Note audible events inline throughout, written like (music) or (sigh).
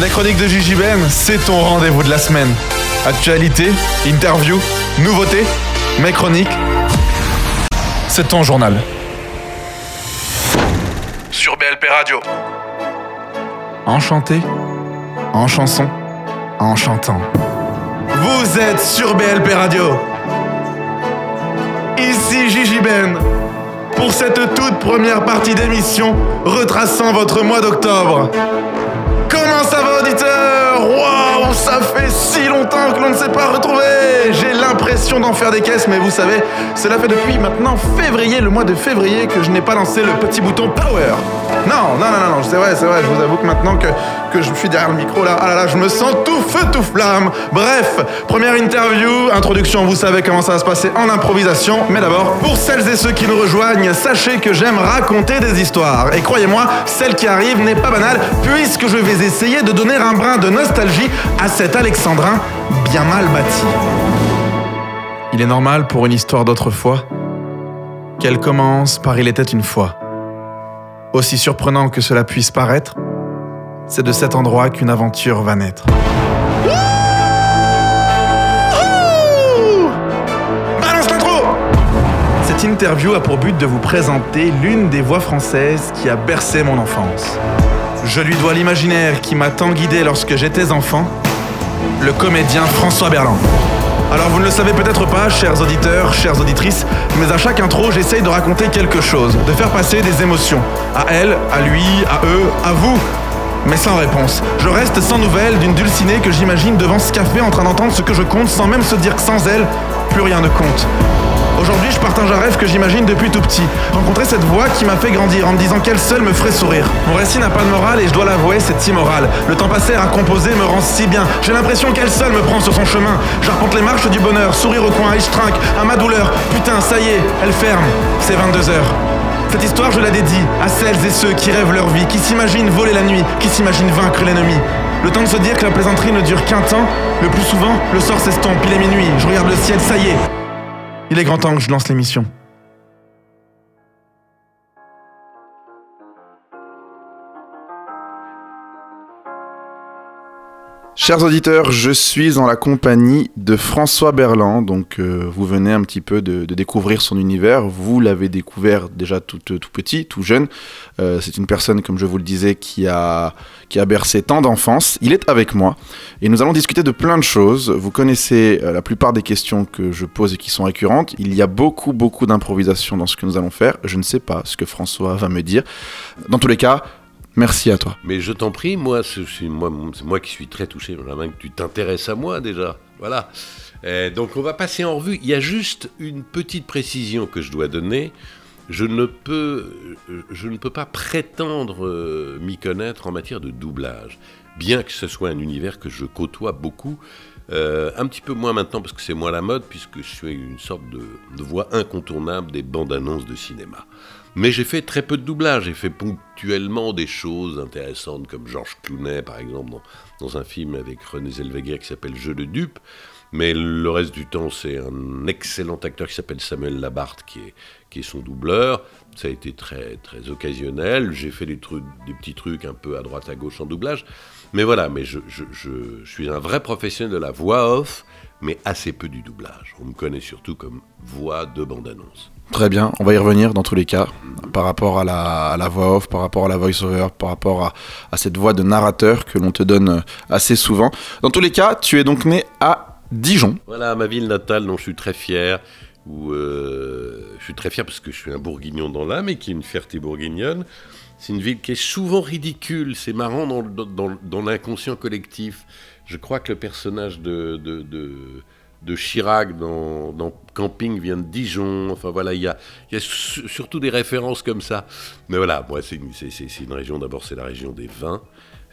La chronique de Gigi Ben, c'est ton rendez-vous de la semaine. Actualité, interview, nouveautés, mes chroniques. C'est ton journal. Sur BLP Radio. Enchanté, en chanson, en chantant. Vous êtes sur BLP Radio. Ici Gigi Ben. Pour cette toute première partie d'émission retraçant votre mois d'octobre. Comment ça va auditeur Waouh, ça fait si longtemps que l'on ne s'est pas retrouvé J'ai l'impression d'en faire des caisses, mais vous savez, cela fait depuis maintenant février, le mois de février, que je n'ai pas lancé le petit bouton Power. Non, non, non, non, c'est vrai, c'est vrai, je vous avoue que maintenant que, que je suis derrière le micro là, ah là là, je me sens tout feu, tout flamme. Bref, première interview, introduction, vous savez comment ça va se passer en improvisation, mais d'abord, pour celles et ceux qui nous rejoignent, sachez que j'aime raconter des histoires. Et croyez-moi, celle qui arrive n'est pas banale, puisque je vais essayer de donner un brin de nostalgie à cet alexandrin bien mal bâti. Il est normal pour une histoire d'autrefois qu'elle commence par Il était une fois. Aussi surprenant que cela puisse paraître, c'est de cet endroit qu'une aventure va naître. Balance l'intro Cette interview a pour but de vous présenter l'une des voix françaises qui a bercé mon enfance. Je lui dois l'imaginaire qui m'a tant guidé lorsque j'étais enfant, le comédien François Berland. Alors vous ne le savez peut-être pas, chers auditeurs, chères auditrices, mais à chaque intro, j'essaye de raconter quelque chose, de faire passer des émotions. À elle, à lui, à eux, à vous. Mais sans réponse. Je reste sans nouvelles d'une dulcinée que j'imagine devant ce café en train d'entendre ce que je compte sans même se dire que sans elle, plus rien ne compte. Aujourd'hui, je partage un rêve que j'imagine depuis tout petit. Rencontrer cette voix qui m'a fait grandir en me disant qu'elle seule me ferait sourire. Mon récit n'a pas de morale et je dois l'avouer, c'est immoral. Le temps passé à composer me rend si bien. J'ai l'impression qu'elle seule me prend sur son chemin. J'arpente les marches du bonheur, sourire au coin et je trinque à ma douleur. Putain, ça y est, elle ferme. C'est 22 heures. Cette histoire, je la dédie à celles et ceux qui rêvent leur vie, qui s'imaginent voler la nuit, qui s'imaginent vaincre l'ennemi. Le temps de se dire que la plaisanterie ne dure qu'un temps, le plus souvent, le sort s'estompe, il est minuit, je regarde le ciel, ça y est. Il est grand temps que je lance l'émission. Chers auditeurs, je suis en la compagnie de François Berland. Donc, euh, vous venez un petit peu de, découvrir son univers. Vous l'avez découvert déjà tout, tout petit, tout jeune. Euh, c'est une personne, comme je vous le disais, qui a, qui a bercé tant d'enfance. Il est avec moi et nous allons discuter de plein de choses. Vous connaissez euh, la plupart des questions que je pose et qui sont récurrentes. Il y a beaucoup, beaucoup d'improvisation dans ce que nous allons faire. Je ne sais pas ce que François va me dire. Dans tous les cas, Merci à toi. Mais je t'en prie, moi, c'est moi, moi qui suis très touché. J'aimerais que tu t'intéresses à moi déjà. Voilà. Euh, donc on va passer en revue. Il y a juste une petite précision que je dois donner. Je ne peux, je ne peux pas prétendre euh, m'y connaître en matière de doublage, bien que ce soit un univers que je côtoie beaucoup. Euh, un petit peu moins maintenant parce que c'est moins la mode, puisque je suis une sorte de, de voix incontournable des bandes annonces de cinéma. Mais j'ai fait très peu de doublage. J'ai fait ponctuellement des choses intéressantes comme Georges Clooney, par exemple, dans, un film avec René Zellweger qui s'appelle Jeu de dupe. Mais le reste du temps, c'est un excellent acteur qui s'appelle Samuel Labarthe qui est, qui est son doubleur. Ça a été très, très occasionnel. J'ai fait des, trucs, des petits trucs un peu à droite à gauche en doublage. Mais voilà, mais je, suis un vrai professionnel de la voix off, mais assez peu du doublage. On me connaît surtout comme voix de bande-annonce. Très bien, on va y revenir dans tous les cas, par rapport à la, voix off, par rapport à la voice-over, par rapport à, cette voix de narrateur que l'on te donne euh, assez souvent. Dans tous les cas, tu es donc né à Dijon. Voilà, ma ville natale dont je suis très fier. Euh, je suis très fier parce que je suis un bourguignon dans l'âme et qui est une fierté bourguignonne. C'est une ville qui est souvent ridicule, c'est marrant dans, l'inconscient collectif. Je crois que le personnage de de Chirac dans, Camping vient de Dijon. Enfin voilà, il y a, surtout des références comme ça. Mais voilà, moi, c'est une, une, région, d'abord, c'est la région des vins.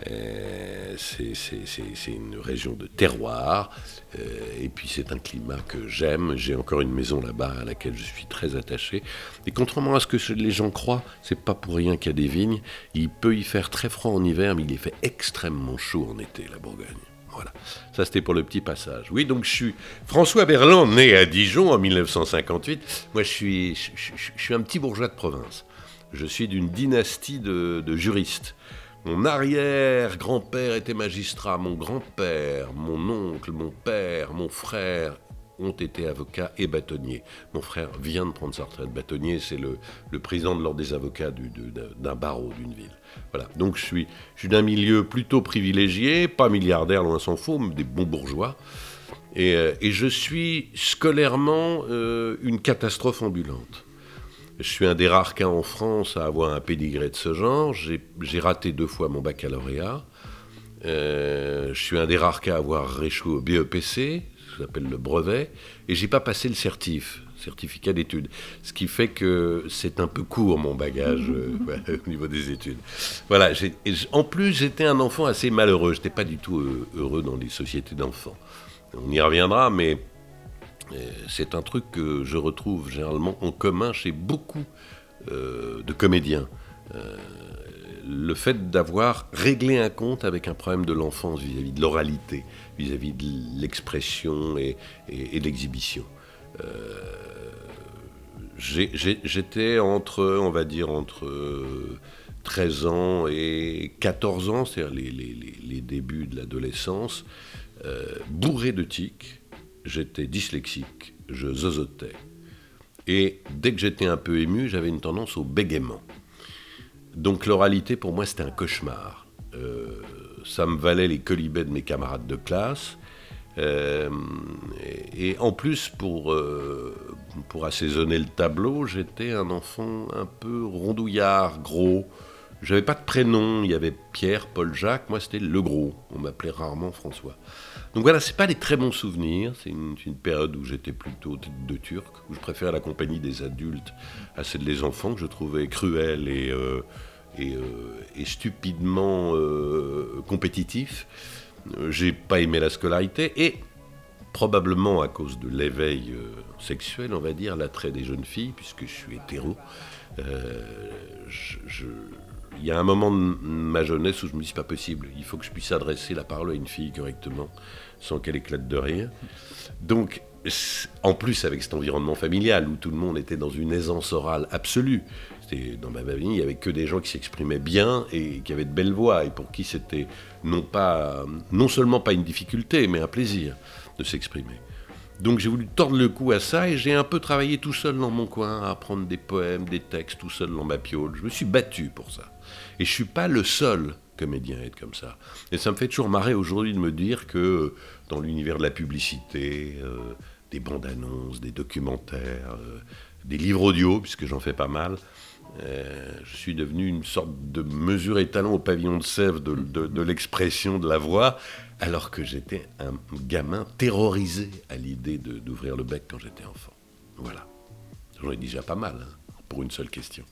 Euh, c'est une région de terroir. Euh, et puis, c'est un climat que j'aime. J'ai encore une maison là-bas à laquelle je suis très attaché. Et contrairement à ce que les gens croient, c'est pas pour rien qu'il y a des vignes. Il peut y faire très froid en hiver, mais il y fait extrêmement chaud en été, la Bourgogne. Voilà. Ça, c'était pour le petit passage. Oui, donc je suis François Berland, né à Dijon en 1958. Moi, je suis, je, suis un petit bourgeois de province. Je suis d'une dynastie de, juristes. Mon arrière-grand-père était magistrat, mon grand-père, mon oncle, mon père, mon frère ont été avocats et bâtonniers. Mon frère vient de prendre sa retraite. Bâtonnier, c'est le, président de l'ordre des avocats d'un barreau d'une ville. Donc je suis, d'un milieu plutôt privilégié, pas milliardaire, loin s'en faut, mais des bons bourgeois. Et, euh, je suis scolairement euh, une catastrophe ambulante. Je suis un des rares cas en France à avoir un pédigré de ce genre. J'ai raté deux fois mon baccalauréat. Euh, je suis un des rares cas à avoir réchoué au BEPC, s'appelle le brevet, et j'ai pas passé le certif, certificat d'études. Ce qui fait que c'est un peu court mon bagage euh, (laughs) au niveau des études. Voilà, en plus j'étais un enfant assez malheureux, je n'étais pas du tout euh, heureux dans les sociétés d'enfants. On y reviendra, mais euh, c'est un truc que je retrouve généralement en commun chez beaucoup de comédiens le fait d'avoir réglé un compte avec un problème de l'enfance vis-à-vis de l'oralité, vis-à-vis de l'expression et, de l'exhibition. Euh, j'étais entre, on va dire, entre 13 ans et 14 ans, c'est-à-dire les, débuts de l'adolescence, euh, bourré de tics, j'étais dyslexique, je zozotais. Et dès que j'étais un peu ému, j'avais une tendance au bégaiement. Donc l'oralité, pour moi, c'était un cauchemar. Euh, ça me valait les colibets de mes camarades de classe. Euh, et, en plus, pour, euh, pour assaisonner le tableau, j'étais un enfant un peu rondouillard, gros. J'avais pas de prénom, il y avait Pierre, Paul, Jacques, moi c'était le gros, on m'appelait rarement François. Donc voilà, c'est pas des très bons souvenirs, c'est une, période où j'étais plutôt de, turc, où je préférais la compagnie des adultes à celle des enfants, que je trouvais cruelle et, euh, euh, et, stupidement compétitif. J'ai pas aimé la scolarité et probablement à cause de l'éveil sexuel, on va dire, l'attrait des jeunes filles, puisque je suis hétéro. je il y a un moment de ma jeunesse où je me dis pas possible, il faut que je puisse adresser la parole à une fille correctement, sans qu'elle éclate de rire. Donc, en plus avec cet environnement familial où tout le monde était dans une aisance orale absolue, dans ma famille, il n'y avait que des gens qui s'exprimaient bien et qui avaient de belles voix et pour qui c'était non pas, non seulement pas une difficulté, mais un plaisir de s'exprimer. Donc j'ai voulu tordre le cou à ça et j'ai un peu travaillé tout seul dans mon coin à apprendre des poèmes, des textes tout seul dans ma piole. Je me suis battu pour ça. Et je suis pas le seul comédien à être comme ça. Et ça me fait toujours marrer aujourd'hui de me dire que euh, dans l'univers de la publicité, euh, des bandes annonces, des documentaires, euh, des livres audio, puisque j'en fais pas mal, je suis devenu une sorte de mesure étalon au pavillon de sève de, de l'expression de la voix, alors que j'étais un gamin terrorisé à l'idée d'ouvrir le bec quand j'étais enfant. Voilà. J'en ai déjà pas mal, hein, pour une seule question.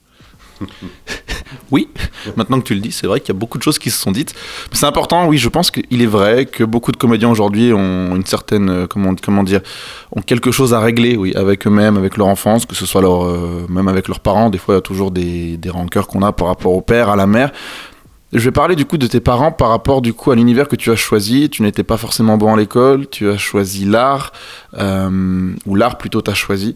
(laughs) oui, (laughs) maintenant que tu le dis, c'est vrai qu'il y a beaucoup de choses qui se sont dites. C'est important, oui, je pense qu'il est vrai que beaucoup de comédiens aujourd'hui ont une certaine, euh, comment, comment dire, ont quelque chose à régler, oui, avec eux-mêmes, avec leur enfance, que ce soit leur, euh, même avec leurs parents. Des fois, il y a toujours des, des rancœurs qu'on a par rapport au père, à la mère. Je vais parler du coup de tes parents par rapport du coup à l'univers que tu as choisi. Tu n'étais pas forcément bon à l'école, tu as choisi l'art, euh, ou l'art plutôt t'as choisi.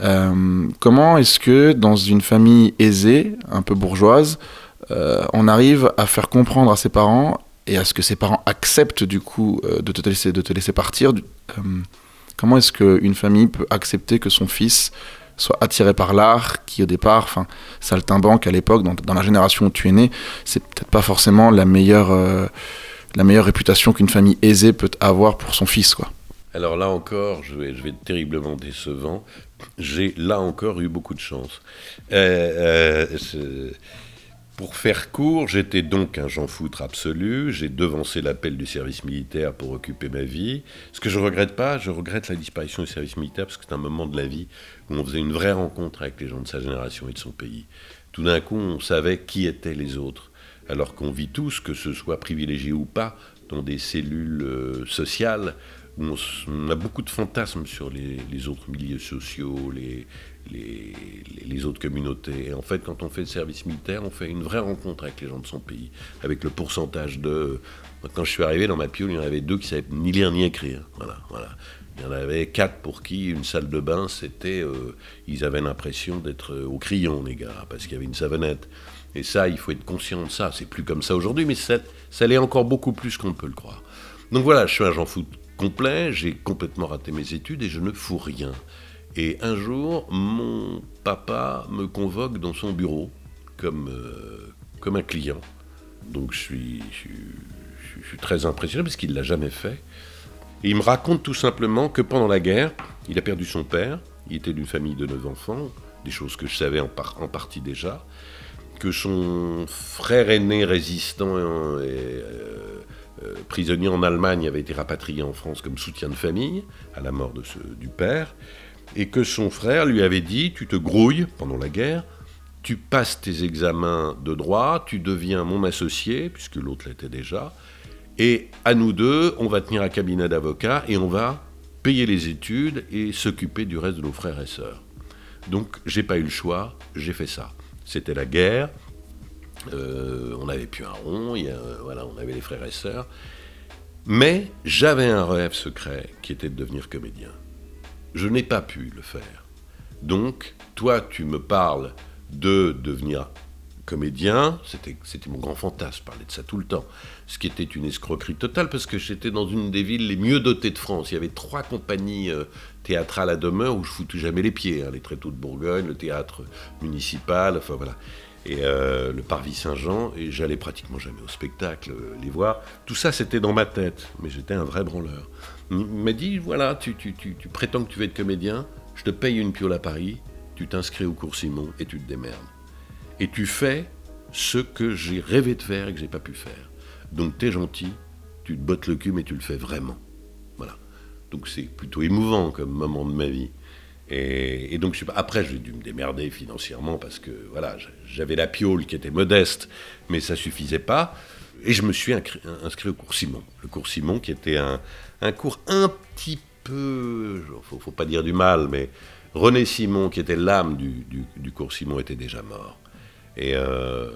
Euh, comment est-ce que dans une famille aisée, un peu bourgeoise, euh, on arrive à faire comprendre à ses parents et à ce que ses parents acceptent du coup de, te laisser, de te laisser partir Comment est-ce qu'une famille peut accepter que son fils soit attiré par l'art, qui au départ, enfin, saltimbanque à l'époque, dans, la génération où tu es né, c'est peut-être pas forcément la meilleure, euh, la meilleure réputation qu'une famille aisée peut avoir pour son fils, quoi. Alors là encore, je vais, je vais être terriblement décevant. J'ai là encore eu beaucoup de chance. Euh, euh, pour faire court, j'étais donc un j'en foutre absolu. J'ai devancé l'appel du service militaire pour occuper ma vie. Ce que je regrette pas, je regrette la disparition du service militaire parce que c'est un moment de la vie où on faisait une vraie rencontre avec les gens de sa génération et de son pays. Tout d'un coup, on savait qui étaient les autres. Alors qu'on vit tous, que ce soit privilégié ou pas, dans des cellules euh, sociales on, a beaucoup de fantasmes sur les, autres milieux sociaux, les, autres communautés. Et en fait, quand on fait le service militaire, on fait une vraie rencontre avec les gens de son pays, avec le pourcentage de... Quand je suis arrivé dans ma piole, il y en avait deux qui savaient ni lire ni écrire. Voilà. Il y en avait quatre pour qui une salle de bain, c'était... Euh, ils avaient l'impression d'être au crayon, les gars, parce qu'il y avait une savonnette. Et ça, il faut être conscient de ça. C'est plus comme ça aujourd'hui, mais ça, ça l'est encore beaucoup plus qu'on ne peut le croire. Donc voilà, je suis un Jean Foot complet, j'ai complètement raté mes études et je ne fous rien. Et un jour, mon papa me convoque dans son bureau comme, euh, comme un client. Donc je suis, je suis, très impressionné parce qu'il ne l'a jamais fait. Et il me raconte tout simplement que pendant la guerre, il a perdu son père, il était d'une famille de neuf enfants, des choses que je savais en, en partie déjà, que son frère aîné résistant et euh, euh, prisonnier en Allemagne avait été rapatrié en France comme soutien de famille à la mort de ce, du père, et que son frère lui avait dit Tu te grouilles pendant la guerre, tu passes tes examens de droit, tu deviens mon associé, puisque l'autre l'était déjà, et à nous deux, on va tenir un cabinet d'avocats et on va payer les études et s'occuper du reste de nos frères et sœurs. Donc j'ai pas eu le choix, j'ai fait ça. C'était la guerre, euh, on n'avait plus un rond, voilà, on avait les frères et sœurs. Mais j'avais un rêve secret qui était de devenir comédien. Je n'ai pas pu le faire. Donc, toi, tu me parles de devenir comédien, c'était, mon grand fantasme, je parlais de ça tout le temps, ce qui était une escroquerie totale parce que j'étais dans une des villes les mieux dotées de France. Il y avait trois compagnies euh, théâtrales à demeure où je foutais jamais les pieds, hein, les Tréteaux de Bourgogne, le théâtre municipal, enfin voilà, et euh, le Parvis Saint-Jean, et j'allais pratiquement jamais au spectacle euh, les voir. Tout ça c'était dans ma tête, mais j'étais un vrai branleur. Il m'a dit voilà, tu, tu, tu, tu prétends que tu veux être comédien, je te paye une piole à Paris, tu t'inscris au cours Simon et tu te démerdes et tu fais ce que j'ai rêvé de faire et que j'ai pas pu faire. Donc tu es gentil, tu te bottes le cul, mais tu le fais vraiment. Voilà. Donc c'est plutôt émouvant comme moment de ma vie. Et, donc après j'ai dû me démerder financièrement parce que voilà j'avais la piole qui était modeste, mais ça suffisait pas. Et je me suis inscrit au cours Simon. Le cours Simon qui était un, cours un petit peu, faut, faut pas dire du mal, mais René Simon qui était l'âme du, cours Simon était déjà mort. Et euh,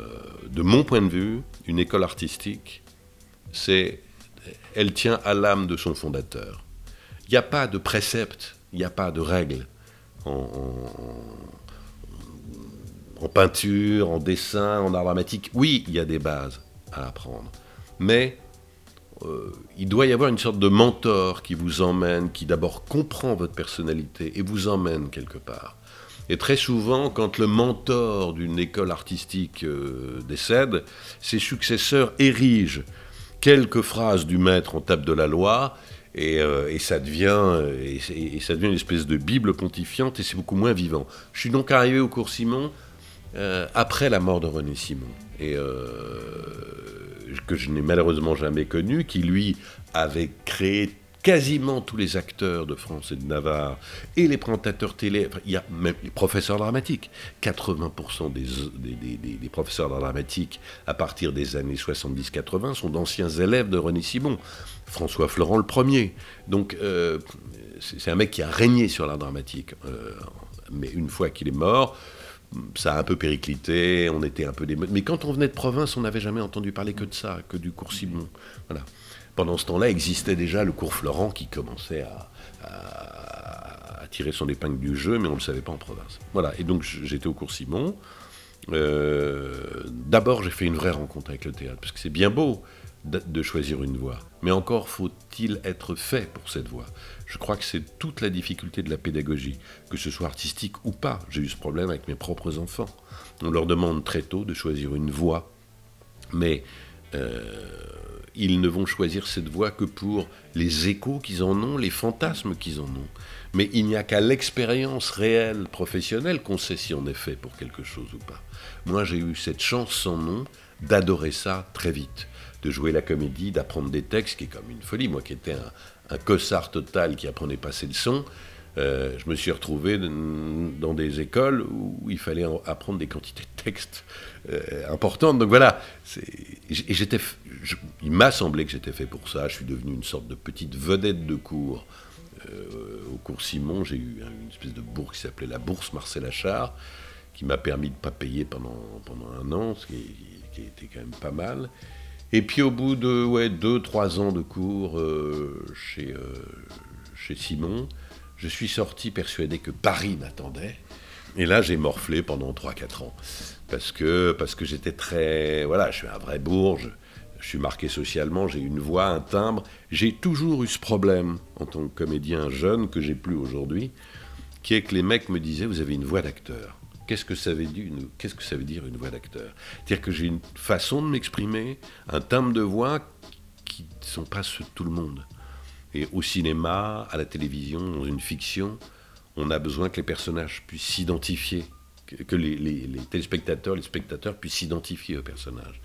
de mon point de vue, une école artistique, c'est, elle tient à l'âme de son fondateur. Il n'y a pas de précepte, il n'y a pas de règles en, peinture, en dessin, en art dramatique. Oui, il y a des bases à apprendre, mais euh, il doit y avoir une sorte de mentor qui vous emmène, qui d'abord comprend votre personnalité et vous emmène quelque part. Et très souvent, quand le mentor d'une école artistique euh, décède, ses successeurs érigent quelques phrases du maître en table de la loi, et, euh, ça devient, et, ça devient une espèce de Bible pontifiante, et c'est beaucoup moins vivant. Je suis donc arrivé au cours Simon euh, après la mort de René Simon, et que je n'ai malheureusement jamais connu, qui lui avait créé quasiment tous les acteurs de France et de Navarre, et les présentateurs télé, il y a même les professeurs dramatiques. 80% des, des, professeurs dramatiques, à partir des années 70-80, sont d'anciens élèves de René Simon. François Florent le premier. Donc, euh, c'est un mec qui a régné sur l'art dramatique. Euh, mais une fois qu'il est mort, ça a un peu périclité, on était un peu des... Mais quand on venait de province, on n'avait jamais entendu parler que de ça, que du cours Simon. Voilà. Pendant ce temps-là, existait déjà le cours Florent qui commençait à, tirer son épingle du jeu, mais on ne le savait pas en province. Voilà, et donc j'étais au cours Simon. Euh, d'abord, j'ai fait une vraie rencontre avec le théâtre, parce que c'est bien beau de choisir une voie, mais encore faut-il être fait pour cette voie. Je crois que c'est toute la difficulté de la pédagogie, que ce soit artistique ou pas. J'ai eu ce problème avec mes propres enfants. On leur demande très tôt de choisir une voie, mais ils ne vont choisir cette voie que pour les échos qu'ils en ont, les fantasmes qu'ils en ont. Mais il n'y a qu'à l'expérience réelle, professionnelle, qu'on sait si on est fait pour quelque chose ou pas. Moi, j'ai eu cette chance sans nom d'adorer ça très vite, de jouer la comédie, d'apprendre des textes, qui est comme une folie. Moi qui étais un, un cossard total qui apprenait pas ses leçons, euh, je me suis retrouvé dans des écoles où il fallait apprendre des quantités de textes euh, importantes. Donc voilà, j'étais, il m'a semblé que j'étais fait pour ça. Je suis devenu une sorte de petite vedette de cours. Euh, au cours Simon, j'ai eu une espèce de bourse qui s'appelait la bourse Marcel Achard, qui m'a permis de ne pas payer pendant, pendant un an, ce qui, qui, était quand même pas mal. Et puis au bout de ouais, deux, trois ans de cours chez, chez Simon, je suis sorti persuadé que Paris m'attendait. Et là, j'ai morflé pendant 3-4 ans. parce que, parce que j'étais très. Voilà, je suis un vrai bourge, je suis marqué socialement, j'ai une voix, un timbre. J'ai toujours eu ce problème en tant que comédien jeune, que j'ai plus aujourd'hui, qui est que les mecs me disaient Vous avez une voix d'acteur. Qu'est-ce que ça veut dire une, qu'est-ce que ça veut dire une voix d'acteur? C'est-à-dire que j'ai une façon de m'exprimer, un timbre de voix qui ne sont pas ceux de tout le monde. Et au cinéma, à la télévision, dans une fiction, on a besoin que les personnages puissent s'identifier, que, les, les, téléspectateurs, les spectateurs puissent s'identifier aux personnages.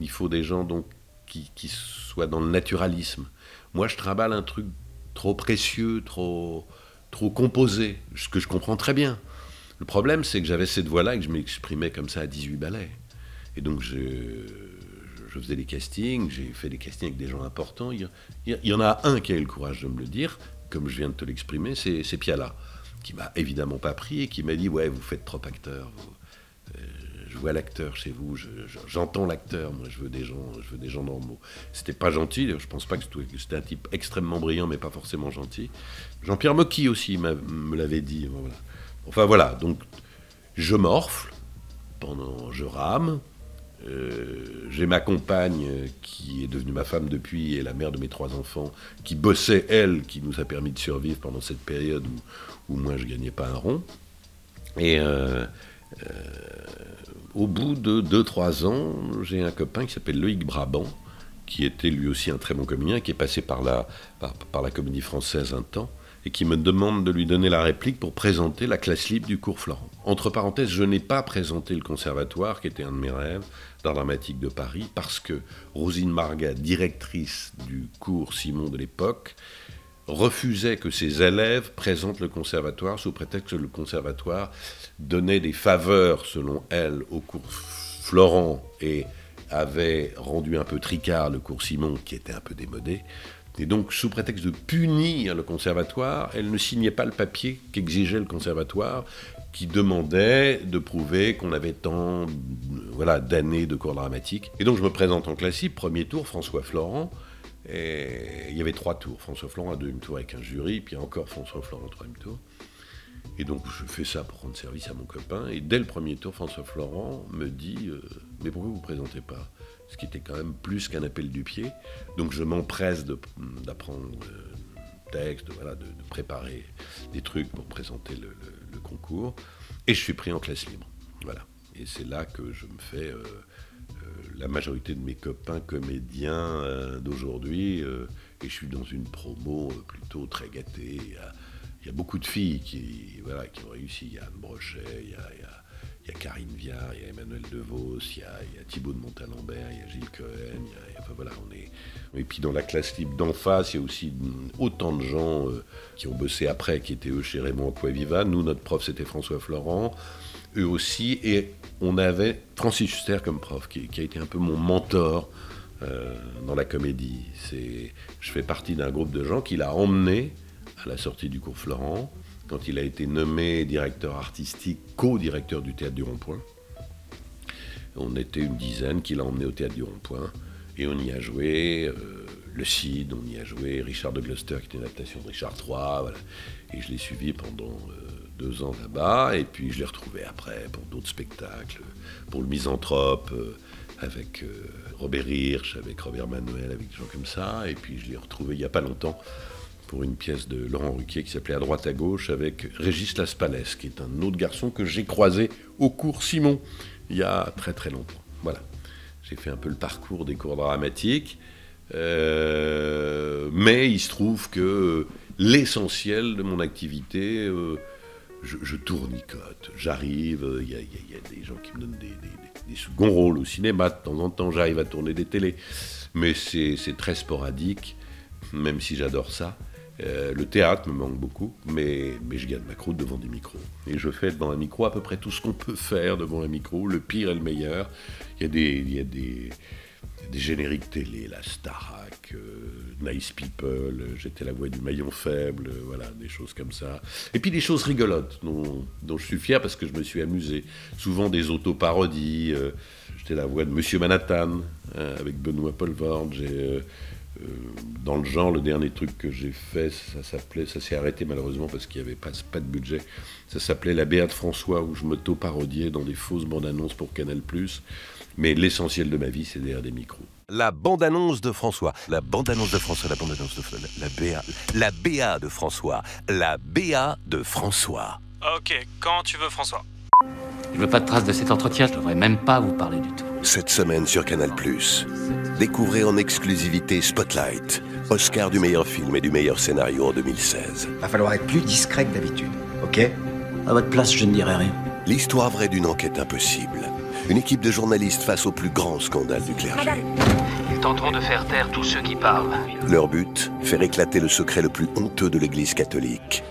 Il faut des gens donc qui, qui, soient dans le naturalisme. Moi, je travaille un truc trop précieux, trop, trop composé, ce que je comprends très bien. Le problème, c'est que j'avais cette voix-là et que je m'exprimais comme ça à 18 ballets. Et donc, je, je faisais des castings, j'ai fait des castings avec des gens importants. Il y, en a un qui a eu le courage de me le dire, comme je viens de te l'exprimer, c'est Piala, qui m'a évidemment pas pris et qui m'a dit Ouais, vous faites trop acteur. Euh, je vois l'acteur chez vous, j'entends l'acteur, moi je veux des gens, je veux des gens normaux. C'était pas gentil, je pense pas que c'était un type extrêmement brillant, mais pas forcément gentil. Jean-Pierre Mocky aussi me l'avait dit. Enfin voilà, donc je morfle, pendant, je rame. Euh, j'ai ma compagne qui est devenue ma femme depuis et la mère de mes trois enfants, qui bossait elle, qui nous a permis de survivre pendant cette période où, moi je gagnais pas un rond. Et euh, euh, au bout de 2-3 ans, j'ai un copain qui s'appelle Loïc Brabant, qui était lui aussi un très bon comédien, qui est passé par la, par la comédie française un temps et qui me demande de lui donner la réplique pour présenter la classe libre du cours Florent. Entre parenthèses, je n'ai pas présenté le conservatoire, qui était un de mes rêves, d'art dramatique de Paris, parce que Rosine Marga, directrice du cours Simon de l'époque, refusait que ses élèves présentent le conservatoire sous prétexte que le conservatoire donnait des faveurs, selon elle, au cours Florent et avait rendu un peu tricard le cours Simon, qui était un peu démodé. Et donc, sous prétexte de punir le conservatoire, elle ne signait pas le papier qu'exigeait le conservatoire, qui demandait de prouver qu'on avait tant voilà, d'années de cours dramatiques. Et donc, je me présente en classique, premier tour, François Florent. Il y avait trois tours. François Florent, un deuxième tour avec un jury, puis encore François Florent, troisième tour. Et donc je fais ça pour rendre service à mon copain. Et dès le premier tour, François Florent me dit euh, Mais pourquoi vous ne vous présentez pas? Ce qui était quand même plus qu'un appel du pied. Donc je m'empresse d'apprendre le texte, voilà, de, préparer des trucs pour présenter le, concours, et je suis pris en classe libre. Voilà. Et c'est là que je me fais euh, euh, la majorité de mes copains comédiens euh, d'aujourd'hui, et je suis dans une promo plutôt très gâtée. Il y, a, beaucoup de filles qui, voilà, qui ont réussi. Il y a Anne Brochet, il y a il y a Karine Viard, il y a Emmanuel DeVos, il y a, il y a Thibaut de Montalembert, il y a Gilles Cohen, il y a, voilà, on est... Et puis dans la classe libre d'en face, il y a aussi autant de gens euh, qui ont bossé après, qui étaient eux chez Raymond Aquaviva. Nous, notre prof, c'était François Florent, eux aussi, et on avait Francis Huster comme prof, qui, a été un peu mon mentor euh, dans la comédie. C'est, je fais partie d'un groupe de gens qu'il a emmené à la sortie du cours Florent, quand il a été nommé directeur artistique, co-directeur du Théâtre du Rond-Point. On était une dizaine qu'il a emmené au Théâtre du Rond-Point. Et on y a joué euh, Le Cid, on y a joué Richard de Gloucester, qui était une adaptation de Richard III. Et je l'ai suivi pendant euh, deux ans là-bas. Et puis je l'ai retrouvé après pour d'autres spectacles, pour Le Misanthrope, euh, avec Robert Hirsch, avec Robert Manuel, avec des gens comme ça. Et puis je l'ai retrouvé il n'y a pas longtemps pour une pièce de Laurent Ruquier qui s'appelait À droite à gauche avec Régis Laspalès, qui est un autre garçon que j'ai croisé au cours Simon il y a très très longtemps. Voilà. J'ai fait un peu le parcours des cours dramatiques. Euh, mais il se trouve que l'essentiel de mon activité, euh, je, je, tournicote. J'arrive, il y, a des gens qui me donnent des, des, des, seconds rôles au cinéma. De temps en temps, j'arrive à tourner des télés. Mais c'est très sporadique, même si j'adore ça. Euh, le théâtre me manque beaucoup, mais, je gagne ma croûte devant des micros. Et je fais devant un micro à peu près tout ce qu'on peut faire devant un micro, le pire et le meilleur. Il y a des, génériques télé, la Starac, euh, Nice People, j'étais la voix du maillon faible, voilà, des choses comme ça. Et puis des choses rigolotes dont, je suis fier parce que je me suis amusé. Souvent des autoparodies. Euh, j'étais la voix de Monsieur Manhattan avec Benoît. J'ai dans le genre, le dernier truc que j'ai fait, ça s'appelait, ça s'est arrêté malheureusement parce qu'il n'y avait pas, pas de budget. Ça s'appelait La Béate François, où je me parodiais dans des fausses bandes annonces pour Canal+. Mais l'essentiel de ma vie, c'est derrière des micros. La bande-annonce de François. La bande-annonce de François, la bande-annonce de la, la BA. La BA de François. La BA de François. Ok, quand tu veux, François. Je veux pas de traces de cet entretien, je devrais même pas vous parler du tout. Cette semaine sur Canal+, découvrez en exclusivité Spotlight, Oscar du meilleur film et du meilleur scénario en 2016. Va falloir être plus discret que d'habitude, ok? À votre place, je ne dirais rien. L'histoire vraie d'une enquête impossible. Une équipe de journalistes face au plus grand scandale du clergé. Ils tenteront de faire taire tous ceux qui parlent. Leur but Faire éclater le secret le plus honteux de l'Église catholique.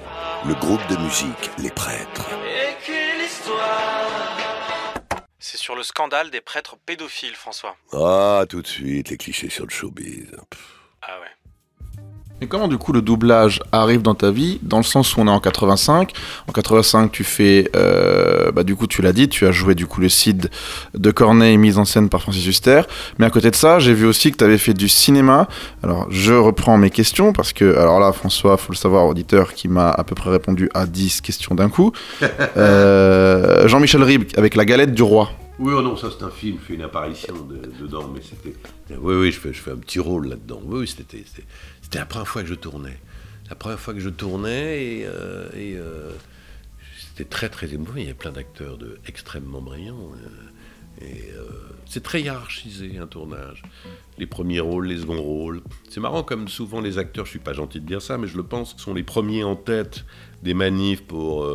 Le groupe de musique Les Prêtres. C'est sur le scandale des prêtres pédophiles, François. Ah, tout de suite, les clichés sur le showbiz. Pff. Ah ouais. Et comment du coup le doublage arrive dans ta vie Dans le sens où on est en 85. En 85, tu fais, euh, bah, du coup, tu l'as dit, tu as joué du coup le Cid de Corneille, mise en scène par Francis Huster. Mais à côté de ça, j'ai vu aussi que tu avais fait du cinéma. Alors, je reprends mes questions parce que, alors là, François, faut le savoir, auditeur, qui m'a à peu près répondu à 10 questions d'un coup. (laughs) Euh, Jean-Michel Ribes avec La Galette du Roi. Oui, oh non, ça c'est un film, je fais une apparition de- dedans, mais c'était. Oui, oui, je fais, je fais un petit rôle là-dedans. Oui, oui, c'était, c'était, la première fois que je tournais. La première fois que je tournais et, euh, euh, c'était très très émouvant. Il y avait plein d'acteurs de extrêmement brillants. euh, c'est très hiérarchisé un tournage. Les premiers rôles, les seconds rôles. C'est marrant comme souvent les acteurs, je suis pas gentil de dire ça, mais je le pense, sont les premiers en tête des manifs pour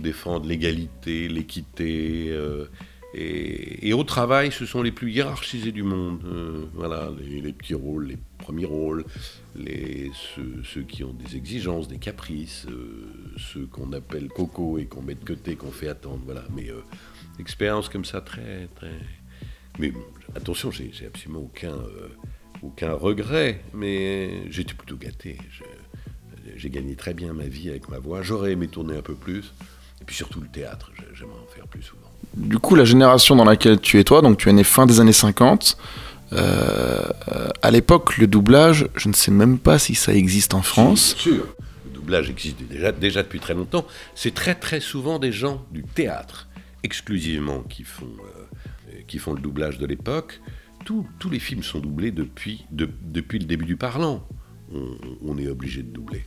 défendre l'égalité, l'équité. et, au travail, ce sont les plus hiérarchisés du monde. Voilà, les, les petits rôles, les premiers rôles, les, ceux, qui ont des exigences, des caprices, euh, ceux qu'on appelle coco et qu'on met de côté, qu'on fait attendre. Voilà, mais euh, expérience comme ça très, très. Mais attention, j'ai absolument aucun, euh, aucun regret, mais j'étais plutôt gâté. J'ai gagné très bien ma vie avec ma voix. J'aurais aimé tourner un peu plus. Et puis surtout le théâtre, j'ai- j'aimerais en faire plus souvent. Du coup, la génération dans laquelle tu es toi, donc tu es né fin des années 50. Euh, à l'époque, le doublage, je ne sais même pas si ça existe en France. Bien sûr. Le doublage existe déjà, déjà depuis très longtemps. C'est très très souvent des gens du théâtre, exclusivement, qui font, euh, qui font le doublage de l'époque. Tous- tous les films sont doublés depuis, de- depuis le début du parlant. On, on est obligé de doubler.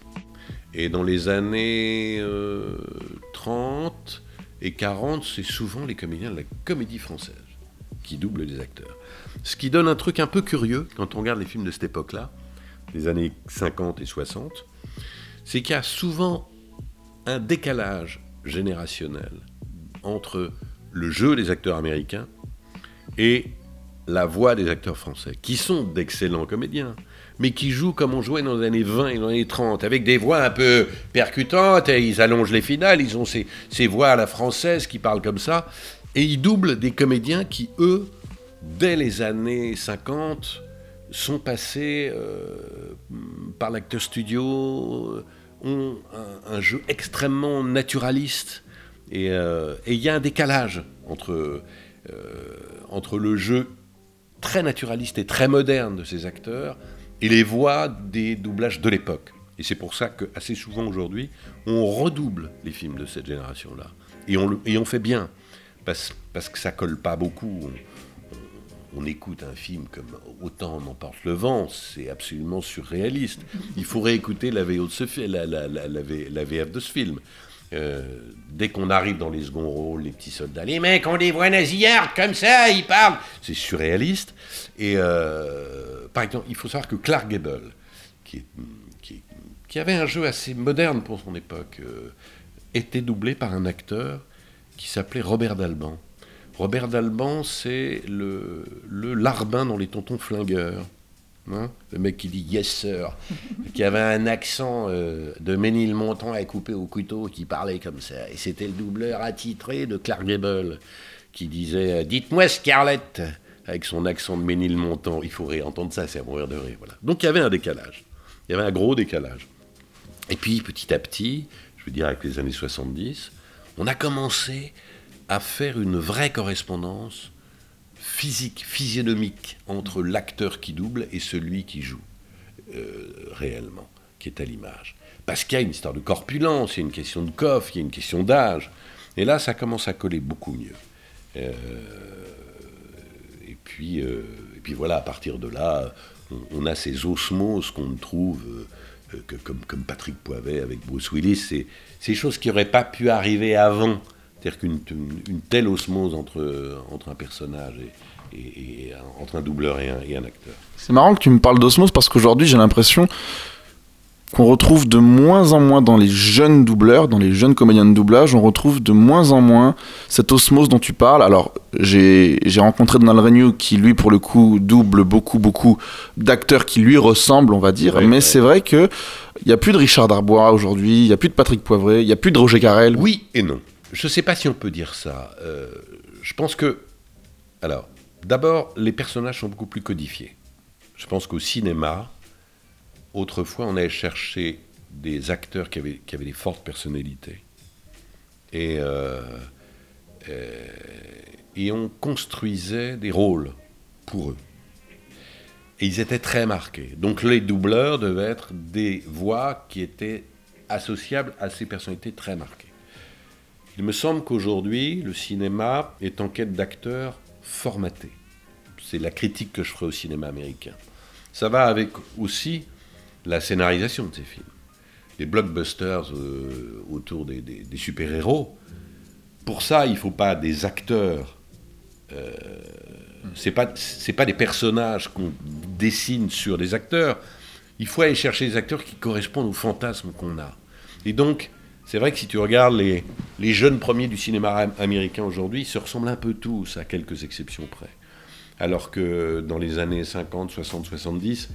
Et dans les années euh, 30 et 40, c'est souvent les comédiens de la comédie française qui doublent les acteurs. Ce qui donne un truc un peu curieux quand on regarde les films de cette époque-là, des années 50 et 60, c'est qu'il y a souvent un décalage générationnel entre le jeu des acteurs américains et la voix des acteurs français, qui sont d'excellents comédiens, mais qui jouent comme on jouait dans les années 20 et dans les années 30, avec des voix un peu percutantes, et ils allongent les finales, ils ont ces, ces voix à la française qui parlent comme ça, et ils doublent des comédiens qui, eux, dès les années 50, sont passés euh, par l'acteur studio, euh, ont un, jeu extrêmement naturaliste. Et euh, et il y a un décalage entre, entre le jeu très naturaliste et très moderne de ces acteurs et les voix des doublages de l'époque. Et c'est pour ça que assez souvent aujourd'hui, on redouble les films de cette génération-là. Et on, le- et on fait bien, parce, parce que ça colle pas beaucoup. On écoute un film comme Autant en emporte le vent, c'est absolument surréaliste. Il faudrait écouter la, VF de ce film. Euh, dès qu'on arrive dans les seconds rôles, les petits soldats, les mecs, on les voit nasillards comme ça, ils parlent. C'est surréaliste. Et euh, par exemple, il faut savoir que Clark Gable, qui avait un jeu assez moderne pour son époque, euh, était doublé par un acteur qui s'appelait Robert Dalban. Robert Dalban, c'est le, le larbin dans les tontons flingueurs. Hein le mec qui dit yes sir, (laughs) qui avait un accent euh, de Ménilmontant à couper au couteau, qui parlait comme ça. Et c'était le doubleur attitré de Clark Gable, qui disait euh, Dites-moi Scarlett, avec son accent de Ménilmontant. Il faut réentendre ça, c'est à mourir de rire. Voilà. Donc il y avait un décalage. Il y avait un gros décalage. Et puis petit à petit, je veux dire avec les années 70, on a commencé à faire une vraie correspondance physique, physionomique entre l'acteur qui double et celui qui joue. euh, réellement, qui est à l'image. Parce qu'il y a une histoire de corpulence, il y a une question de coffre, il y a une question d'âge. Et là, ça commence à coller beaucoup mieux. Euh, et, puis, et puis voilà, à partir de là, on, a ces osmoses qu'on trouve que, comme, comme, Patrick Poivet avec Bruce Willis. C'est ces choses qui n'auraient pas pu arriver avant. C'est-à-dire qu'une une, telle osmose entre, entre un personnage et, et, entre un doubleur et un, et un acteur. C'est marrant que tu me parles d'osmose parce qu'aujourd'hui j'ai l'impression qu'on retrouve de moins en moins dans les jeunes doubleurs, dans les jeunes comédiens de doublage, on retrouve de moins en moins cette osmose dont tu parles. Alors, j'ai rencontré Donald Renew qui, lui, pour le coup, double beaucoup, beaucoup d'acteurs qui lui ressemblent, on va dire. mais c'est vrai que il n'y a plus de Richard Darbois aujourd'hui, il n'y a plus de Patrick Poivret, il n'y a plus de Roger Carrel. Oui et non. Je ne sais pas si on peut dire ça. Euh, je pense que. Alors, d'abord, les personnages sont beaucoup plus codifiés. Je pense qu'au cinéma, autrefois, on allait chercher des acteurs qui avaient, des fortes personnalités. Et, euh, euh, et on construisait des rôles pour eux. Et ils étaient très marqués. Donc les doubleurs devaient être des voix qui étaient associables à ces personnalités très marquées. Il me semble qu'aujourd'hui, le cinéma est en quête d'acteurs formatés. C'est la critique que je ferai au cinéma américain. Ça va avec aussi la scénarisation de ces films. Les blockbusters euh, autour des, super-héros, pour ça, il ne faut pas des acteurs. Euh, c'est pas pas des personnages qu'on dessine sur des acteurs. Il faut aller chercher des acteurs qui correspondent aux fantasmes qu'on a. Et donc, c'est vrai que si tu regardes les, les jeunes premiers du cinéma américain aujourd'hui, ils se ressemblent un peu tous, à quelques exceptions près. Alors que dans les années 50, 60, 70,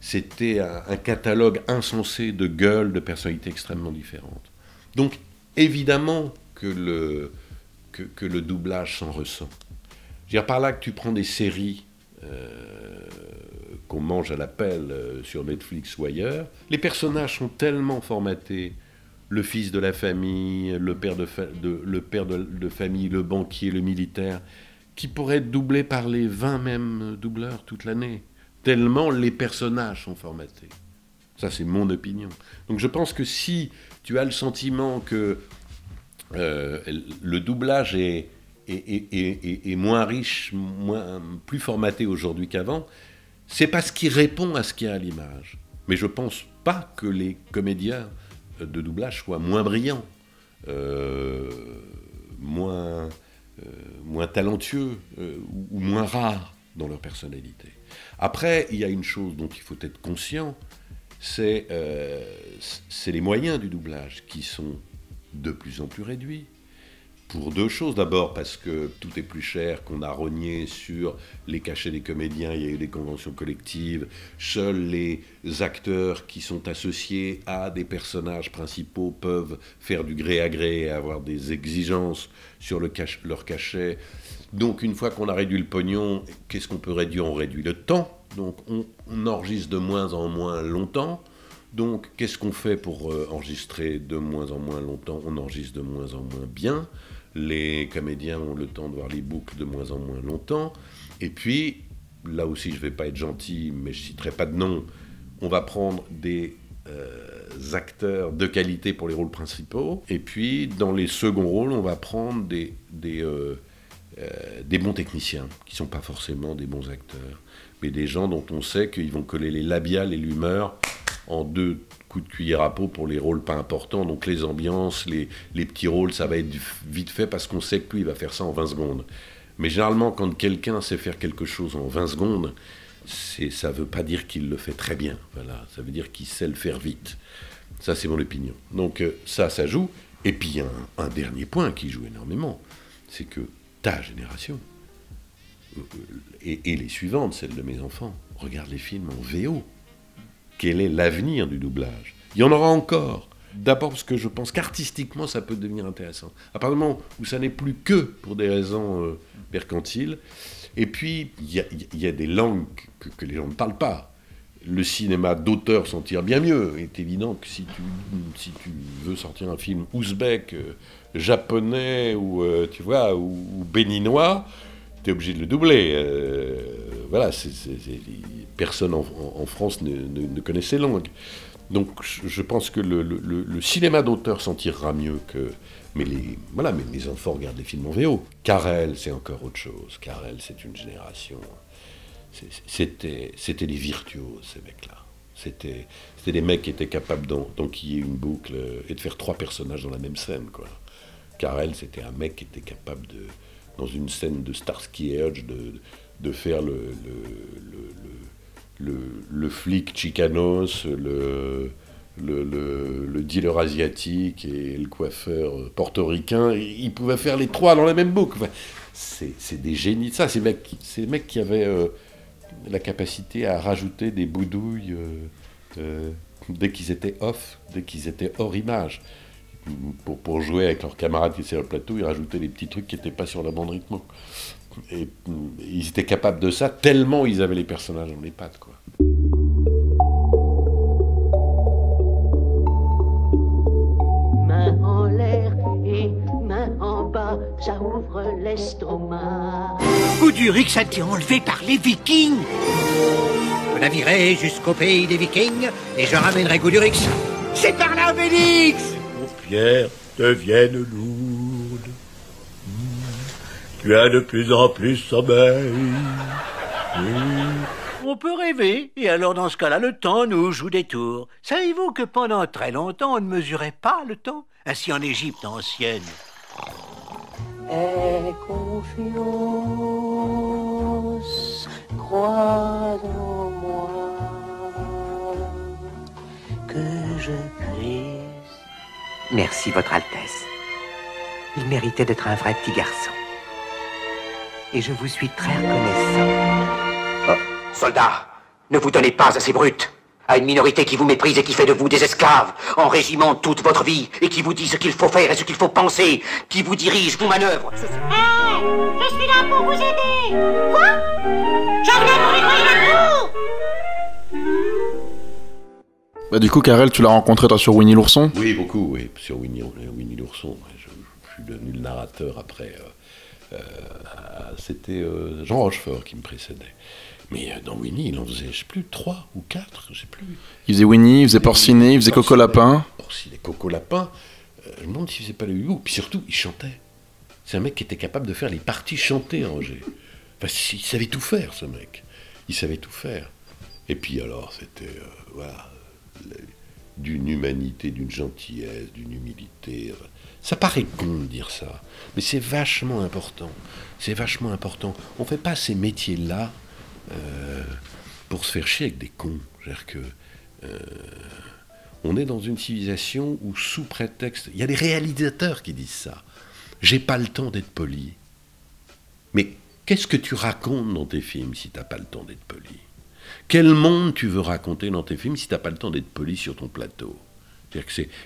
c'était un, catalogue insensé de gueules, de personnalités extrêmement différentes. Donc, évidemment que le, que, le doublage s'en ressent. Je veux dire par là que tu prends des séries euh, qu'on mange à la pelle euh, sur Netflix ou ailleurs, les personnages sont tellement formatés. Le fils de la famille, le père de, le père de, famille, le banquier, le militaire, qui pourraient être doublés par les 20 mêmes doubleurs toute l'année tellement les personnages sont formatés. Ça, c'est mon opinion. Donc je pense que si tu as le sentiment que euh, le doublage est, est, moins riche, moins, plus formaté aujourd'hui qu'avant, c'est parce qu'il répond à ce qu'il y a à l'image. Mais je pense pas que les comédiens de doublage soient moins brillants, euh, moins, euh, moins talentueux ou moins rares dans leur personnalité. Après, il y a une chose dont il faut être conscient, c'est euh, les moyens du doublage qui sont de plus en plus réduits. Pour deux choses. D'abord parce que tout est plus cher, qu'on a rogné sur les cachets des comédiens, il y a eu des conventions collectives. Seuls les acteurs qui sont associés à des personnages principaux peuvent faire du gré à gré et avoir des exigences sur le leur cachet. Donc une fois qu'on a réduit le pognon, qu'est-ce qu'on peut réduire? On réduit le temps. Donc on, enregistre de moins en moins longtemps. Donc qu'est-ce qu'on fait pour euh, enregistrer de moins en moins longtemps? On enregistre de moins en moins bien. Les comédiens ont le temps de voir les boucles de moins en moins longtemps. Et puis, là aussi je ne vais pas être gentil, mais je ne citerai pas de nom, on va prendre des euh, acteurs de qualité pour les rôles principaux. Et puis, dans les seconds rôles, on va prendre des, des, euh, euh, des bons techniciens, qui ne sont pas forcément des bons acteurs, mais des gens dont on sait qu'ils vont coller les labiales et l'humeur en deux coups de cuillère à peau pour les rôles pas importants. Donc les ambiances, les, petits rôles, ça va être vite fait parce qu'on sait que lui, il va faire ça en 20 secondes. Mais généralement, quand quelqu'un sait faire quelque chose en 20 secondes, ça ne veut pas dire qu'il le fait très bien. Ça veut dire qu'il sait le faire vite. Ça, c'est mon opinion. Donc euh, ça, ça joue. Et puis, a un dernier point qui joue énormément, c'est que ta génération, et, les suivantes, celles de mes enfants, regardent les films en VO. Quel est l'avenir du doublage Il y en aura encore. D'abord parce que je pense qu'artistiquement, ça peut devenir intéressant. À partir du moment où ça n'est plus que pour des raisons euh, mercantiles. Et puis, il y, a des langues que, les gens ne parlent pas. Le cinéma d'auteur s'en tire bien mieux. Il est évident que si tu, si tu veux sortir un film ouzbek, euh, japonais ou, euh, tu vois, ou, béninois, tu es obligé de le doubler. Voilà, personne en, France ne, ne- ne connaît. Donc je pense que le, cinéma d'auteur s'en tirera mieux que... Mais les, voilà, mais les enfants regardent des films en VO. Carrel, c'est encore autre chose. Carrel, c'est une génération... C'était des virtuoses, ces mecs-là. C'était des mecs qui étaient capables d'en- d'enquiller une boucle et de faire trois personnages dans la même scène, quoi. Carrel, c'était un mec qui était capable de, dans une scène de Starsky Hutch, de, de faire le, le- flic chicanos, le, le, le- le dealer asiatique et le coiffeur portoricain. Il pouvait faire les trois dans la même boucle. C'est c'est des génies de ça. Ces mecs, qui- ces mecs qui avaient euh, la capacité à rajouter des boudouilles euh, euh, dès qu'ils étaient off, dès qu'ils étaient hors image pour, pour jouer avec leurs camarades qui étaient sur le plateau, ils rajoutaient des petits trucs qui n'étaient pas sur la bande mm, ils étaient capables de ça tellement ils avaient les personnages dans les pattes. Quoi. Ça ouvre l'estomac. Goudurix a été enlevé par les vikings. Je naviguerai jusqu'au pays des vikings et je ramènerai Goudurix. C'est par là, Obélix Vos pierres deviennent lourdes. Tu as de plus en plus sommeil. On peut rêver, et alors dans ce cas-là, le temps nous joue des tours. Savez-vous que pendant très longtemps, on ne mesurait pas le temps? Ainsi en Égypte ancienne. Aie confiance, crois en moi, que je puisse. Merci, Votre Altesse. Il méritait d'être un vrai petit garçon. Et je vous suis très reconnaissant. Oh, soldats, ne vous donnez pas à ces brutes. À une minorité qui vous méprise et qui fait de vous des esclaves, en régiment toute votre vie, et qui vous dit ce qu'il faut faire et ce qu'il faut penser, qui vous dirige, vous manœuvre. je suis là pour vous aider. Quoi? Je viens pour nettoyer la cour. Bah, du coup, Karel, tu l'as rencontré toi sur Winnie l'ourson? Oui, beaucoup, oui, sur Winnie, Winnie l'ourson. Je, je suis devenu le narrateur après. euh, euh, C'était euh, Jean Rochefort qui me précédait. Mais euh, dans Winnie, il en faisait, je sais plus, trois ou quatre, je sais plus. Il faisait Winnie, il faisait Porcinet, il faisait Coco Lapin. Porcinet, Coco Lapin. Euh, je me demande s'il faisait pas le Hugo. Puis surtout, il chantait. C'est un mec qui était capable de faire les parties chantées, Roger. Enfin, il savait tout faire, ce mec. Il savait tout faire. Et puis alors, c'était, euh, voilà, d'une humanité, d'une gentillesse, d'une humilité. Ça paraît con de dire ça, mais c'est vachement important. C'est vachement important. On fait pas ces métiers-là euh, pour se faire chier avec des cons. C'est-à-dire que euh, on est dans une civilisation où, sous prétexte, il y a des réalisateurs qui disent ça. J'ai pas le temps d'être poli. Mais qu'est-ce que tu racontes dans tes films si t'as pas le temps d'être poli? Quel monde tu veux raconter dans tes films si t'as pas le temps d'être poli sur ton plateau?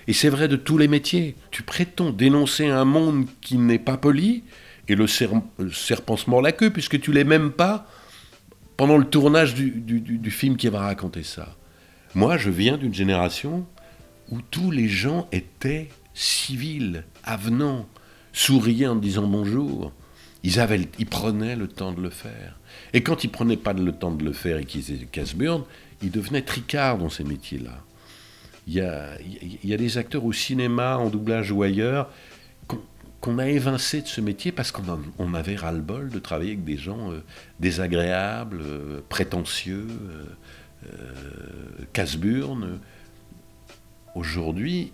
Et c'est vrai de tous les métiers. Tu prétends dénoncer un monde qui n'est pas poli, et le, ser- le serpent se mord la queue, puisque tu l'es même pas pendant le tournage du, film qui va raconter ça. Moi, je viens d'une génération où tous les gens étaient civils, avenants, souriant en disant bonjour. Ils, avaient, ils prenaient le temps de le faire. Et quand ils prenaient pas le temps de le faire et qu'ils étaient casse-burnes, ils devenaient tricards dans ces métiers-là. Il y a, il y a des acteurs au cinéma, en doublage ou ailleurs, qu'on a évincé de ce métier parce qu'on on avait ras-le-bol de travailler avec des gens euh, désagréables, euh, prétentieux, euh, casse-burnes. Aujourd'hui,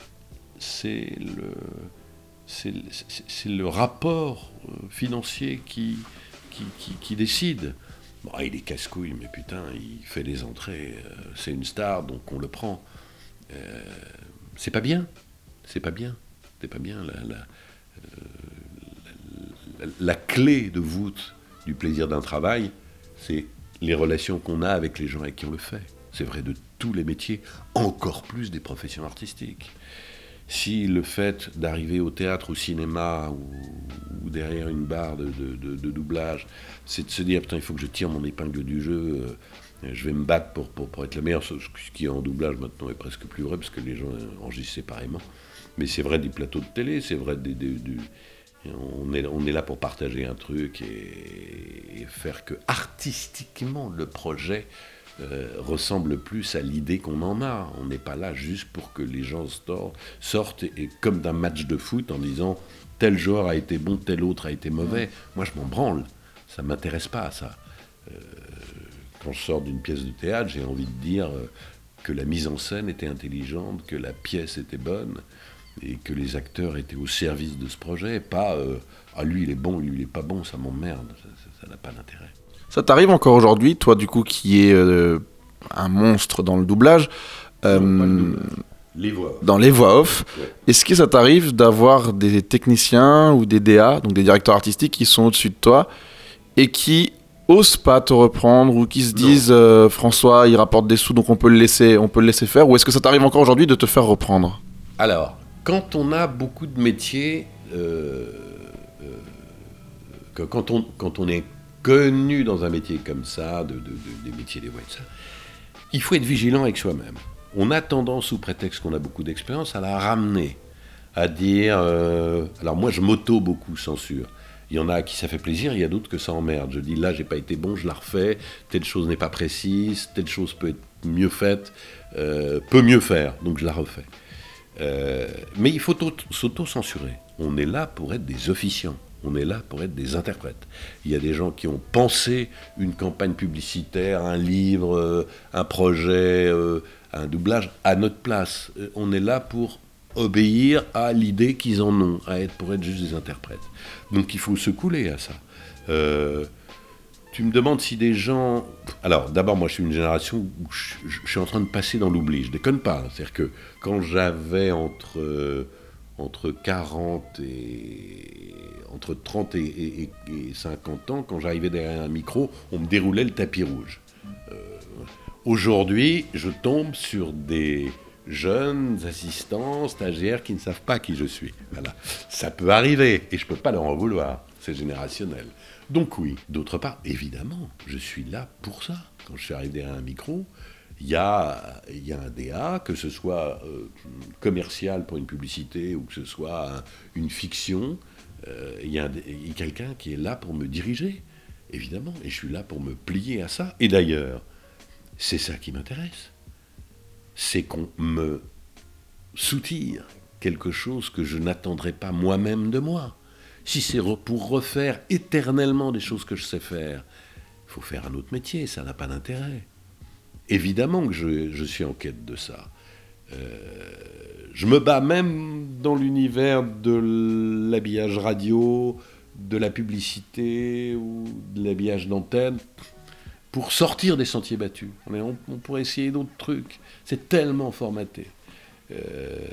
c'est le, rapport financier qui, décide. Bon, il est casse-couille, mais putain, il fait des entrées, c'est une star, donc on le prend. C'est pas bien, c'est pas bien, c'est pas bien. La- la clé de voûte du plaisir d'un travail, c'est les relations qu'on a avec les gens avec qui on le fait. C'est vrai de tous les métiers, encore plus des professions artistiques. Si le fait d'arriver au théâtre, au cinéma ou, derrière une barre de, doublage, c'est de se dire putain, il faut que je tire mon épingle du jeu, euh, je vais me battre pour, pour, être le meilleur. Ce ce qui est en doublage maintenant est presque plus vrai parce que les gens euh, enregistrent séparément. Mais c'est vrai des plateaux de télé, c'est vrai des, on est, on est là pour partager un truc et, et faire que artistiquement le projet euh, ressemble plus à l'idée qu'on en a. On n'est pas là juste pour que les gens sortent et, comme d'un match de foot en disant tel joueur a été bon, tel autre a été mauvais. Moi, je m'en branle. Ça m'intéresse pas ça. Euh, quand je sors d'une pièce de théâtre, j'ai envie de dire euh, que la mise en scène était intelligente, que la pièce était bonne et que les acteurs étaient au service de ce projet. Pas euh, ah lui il est bon, lui il est pas bon, ça m'emmerde. Ça- n'a pas d'intérêt. Ça t'arrive encore aujourd'hui, toi du coup qui est euh, un monstre dans le doublage, euh, Les voix. dans les voix off, Ouais. est-ce que ça t'arrive d'avoir des techniciens ou des DA, donc des directeurs artistiques qui sont au-dessus de toi et qui osent pas te reprendre ou qui se disent euh, François il rapporte des sous donc on peut le laisser, on peut le laisser faire ou est-ce que ça t'arrive encore aujourd'hui de te faire reprendre? Alors, quand on a beaucoup de métiers, euh, euh, que quand, on, quand on est connu dans un métier comme ça, de, de- de- des métiers des voix ça, il faut être vigilant avec soi-même. On a tendance, sous prétexte qu'on a beaucoup d'expérience, à la ramener, à dire... euh, alors moi, je m'auto beaucoup censure. Il y en a qui ça fait plaisir, il y a d'autres que ça emmerde. Je dis là, j'ai pas été bon, je la refais. Telle chose n'est pas précise, telle chose peut être mieux faite, peut mieux faire, donc je la refais. Euh, mais il faut auto- s'auto-censurer. On est là pour être des officiants. On est là pour être des interprètes. Il y a des gens qui ont pensé une campagne publicitaire, un livre, euh, un projet, euh, un doublage à notre place. On est là pour obéir à l'idée qu'ils en ont, à être pour être juste des interprètes. Donc il faut se couler à ça. Tu me demandes si des gens. Alors, d'abord, moi, je suis une génération où je, suis en train de passer dans l'oubli. Je déconne pas. C'est-à-dire que quand j'avais entre, euh, entre 40 et. entre 30 et, et- et- et 50 ans, quand j'arrivais derrière un micro, on me déroulait le tapis rouge. Euh, Aujourd'hui, je tombe sur des jeunes assistants, stagiaires qui ne savent pas qui je suis. Voilà. Ça peut arriver et je ne peux pas leur en vouloir. C'est générationnel. Donc oui, d'autre part, évidemment, je suis là pour ça. Quand je suis arrivé derrière un micro, il y a, un DA, que ce soit euh, commercial pour une publicité ou que ce soit un- une fiction, euh, il y a, a quelqu'un qui est là pour me diriger, évidemment, et je suis là pour me plier à ça. Et d'ailleurs, c'est ça qui m'intéresse. C'est qu'on me soutire quelque chose que je n'attendrai pas moi-même de moi. Si c'est pour refaire éternellement des choses que je sais faire, il faut faire un autre métier, ça n'a pas d'intérêt. Évidemment que je, suis en quête de ça. Euh, je me bats même dans l'univers de l'habillage radio, de la publicité ou de l'habillage d'antenne pour sortir des sentiers battus. On pourrait essayer d'autres trucs. C'est tellement formaté. Euh,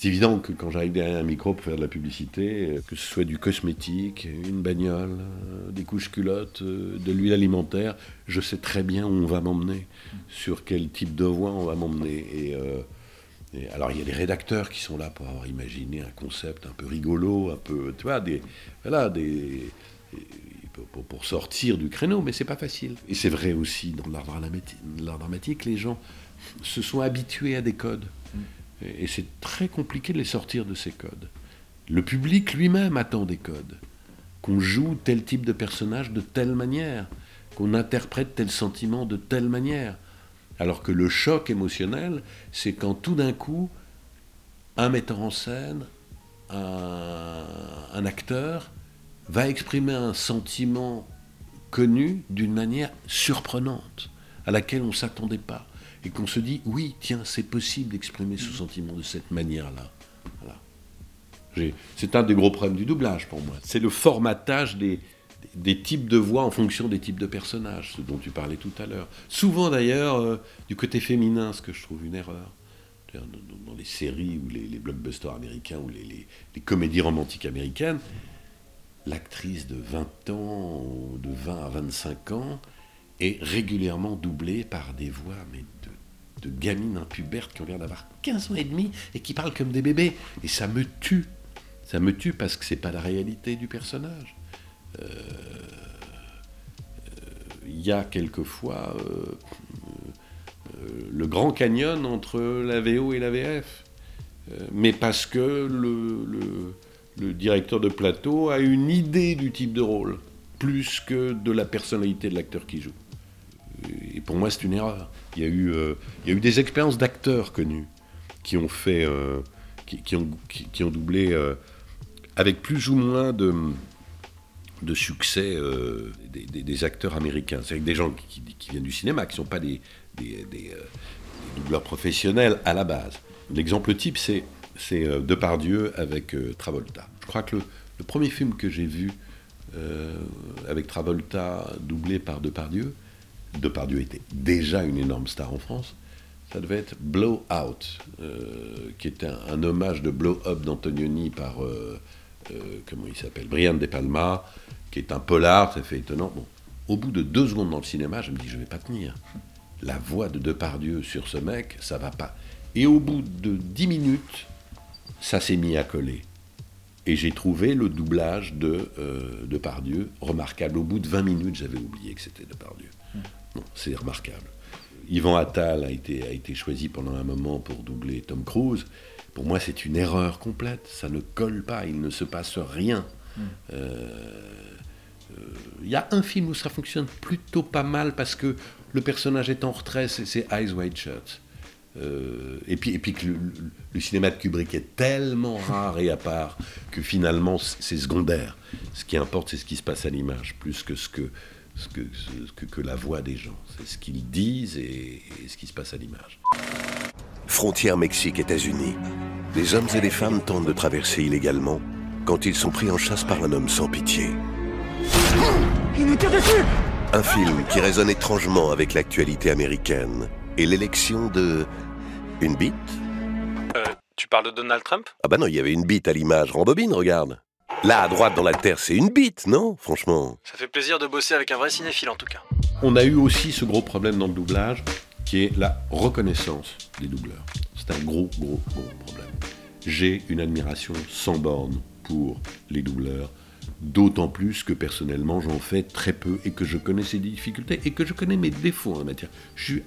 c'est évident que quand j'arrive derrière un micro pour faire de la publicité, euh, que ce soit du cosmétique, une bagnole, euh, des couches culottes, euh, de l'huile alimentaire, je sais très bien où on va m'emmener, sur quel type de voix on va m'emmener. Et, alors il y a des rédacteurs qui sont là pour avoir imaginé un concept un peu rigolo, un peu, tu vois, des, voilà, des, pour, sortir du créneau, mais c'est pas facile. Et c'est vrai aussi dans l'art dramatique, les gens se sont habitués à des codes. Et, c'est très compliqué de les sortir de ces codes. Le public lui-même attend des codes. Qu'on joue tel type de personnage de telle manière, qu'on interprète tel sentiment de telle manière. Alors que le choc émotionnel, c'est quand tout d'un coup, un metteur en scène, un acteur, va exprimer un sentiment connu d'une manière surprenante, à laquelle on ne s'attendait pas. Et qu'on se dit, oui, tiens, c'est possible d'exprimer ce sentiment de cette manière-là. C'est un des gros problèmes du doublage pour moi. C'est le formatage des, types de voix en fonction des types de personnages, ce dont tu parlais tout à l'heure. Souvent d'ailleurs, euh, du côté féminin, ce que je trouve une erreur. Dans, les séries ou les, blockbusters américains ou les, les- comédies romantiques américaines, l'actrice de 20 ans, de 20 à 25 ans, est régulièrement doublée par des voix mais de, gamines impubertes qui ont l'air d'avoir 15 ans et demi et qui parlent comme des bébés. Et ça me tue. Ça me tue parce que c'est pas la réalité du personnage. Euh, euh, Il y a quelquefois euh, euh, le grand canyon entre la VO et la VF. Euh, mais parce que le directeur de plateau a une idée du type de rôle, plus que de la personnalité de l'acteur qui joue. Et pour moi, c'est une erreur. Il y a eu, euh, il y a eu des expériences d'acteurs connus qui ont fait, euh, qui, ont, qui, ont doublé euh, avec plus ou moins de, de succès des, acteurs américains. C'est avec des gens qui, viennent du cinéma, qui ne sont pas des, des, des, doubleurs professionnels à la base. L'exemple type, c'est c'est Depardieu avec Travolta. Je crois que le, le premier film que j'ai vu avec Travolta doublé par Depardieu, Depardieu était déjà une énorme star en France, ça devait être Blow Out, euh, qui était un, hommage de Blow Up d'Antonioni par, euh, euh, comment il s'appelle, Brian De Palma, qui est un polar, ça fait étonnant. Au bout de deux secondes dans le cinéma, je me dis, je vais pas tenir. La voix de Depardieu sur ce mec, ça va pas. Et au bout de dix minutes, ça s'est mis à coller. Et j'ai trouvé le doublage de Depardieu remarquable. Au bout de 20 minutes, j'avais oublié que c'était Depardieu. Non, c'est remarquable. Yvan Attal a été, a été choisi pendant un moment pour doubler Tom Cruise. Pour moi, c'est une erreur complète. Ça ne colle pas, il ne se passe rien. Euh, euh, Il y a un film où ça fonctionne plutôt pas mal parce que le personnage est en retrait, c'est- Eyes Wide Shut. Euh, et, puis, et puis que le, le- cinéma de Kubrick est tellement rare et à part que finalement c'est secondaire. Ce qui importe, c'est ce qui se passe à l'image, plus que ce que, ce que, ce que, que la voix des gens. C'est ce qu'ils disent et, et ce qui se passe à l'image. Frontière Mexique-États-Unis. Des hommes et des femmes tentent de traverser illégalement quand ils sont pris en chasse par un homme sans pitié. Il nous tire dessus Un film qui résonne étrangement avec l'actualité américaine et l'élection de... Une bite Euh, tu parles de Donald Trump? Ah bah non, il y avait une bite à l'image. Rembobine, regarde. Là, à droite dans la terre, c'est une bite, non Franchement? Ça fait plaisir de bosser avec un vrai cinéphile en tout cas. On a eu aussi ce gros problème dans le doublage qui est la reconnaissance des doubleurs. C'est un gros, gros, gros problème. J'ai une admiration sans borne pour les doubleurs, d'autant plus que personnellement j'en fais très peu et que je connais ses difficultés et que je connais mes défauts en la matière. Je suis,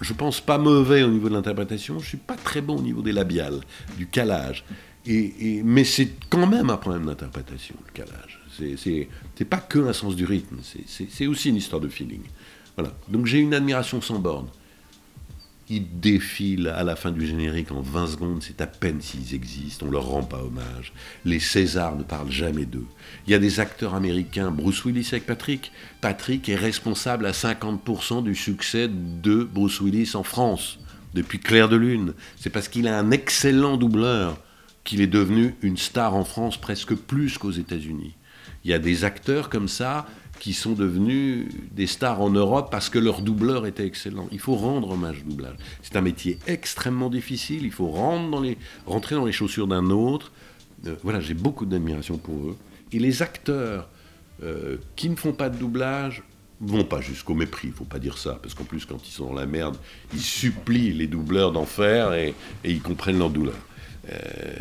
je pense pas mauvais au niveau de l'interprétation, je suis pas très bon au niveau des labiales, du calage. Et, mais c'est quand même un problème d'interprétation, le calage. C'est- pas que un sens du rythme, c'est aussi une histoire de feeling. Voilà. Donc j'ai une admiration sans borne. Ils défilent à la fin du générique en 20 secondes, c'est à peine s'ils existent, on leur rend pas hommage. Les Césars ne parlent jamais d'eux. Il y a des acteurs américains, Bruce Willis avec Patrick. Patrick est responsable à 50% du succès de Bruce Willis en France, depuis Clair de Lune. C'est parce qu'il a un excellent doubleur qu'il est devenu une star en France presque plus qu'aux États-Unis. Il y a des acteurs comme ça qui sont devenus des stars en Europe parce que leur doubleur était excellent. Il faut rendre hommage au doublage. C'est un métier extrêmement difficile. Il faut rendre dans les, rentrer dans les chaussures d'un autre. Euh, voilà, j'ai beaucoup d'admiration pour eux. Et les acteurs euh, qui ne font pas de doublage vont pas jusqu'au mépris, il faut pas dire ça, parce qu'en plus quand ils sont dans la merde, ils supplient les doubleurs d'en faire et ils comprennent leur douleur. Euh,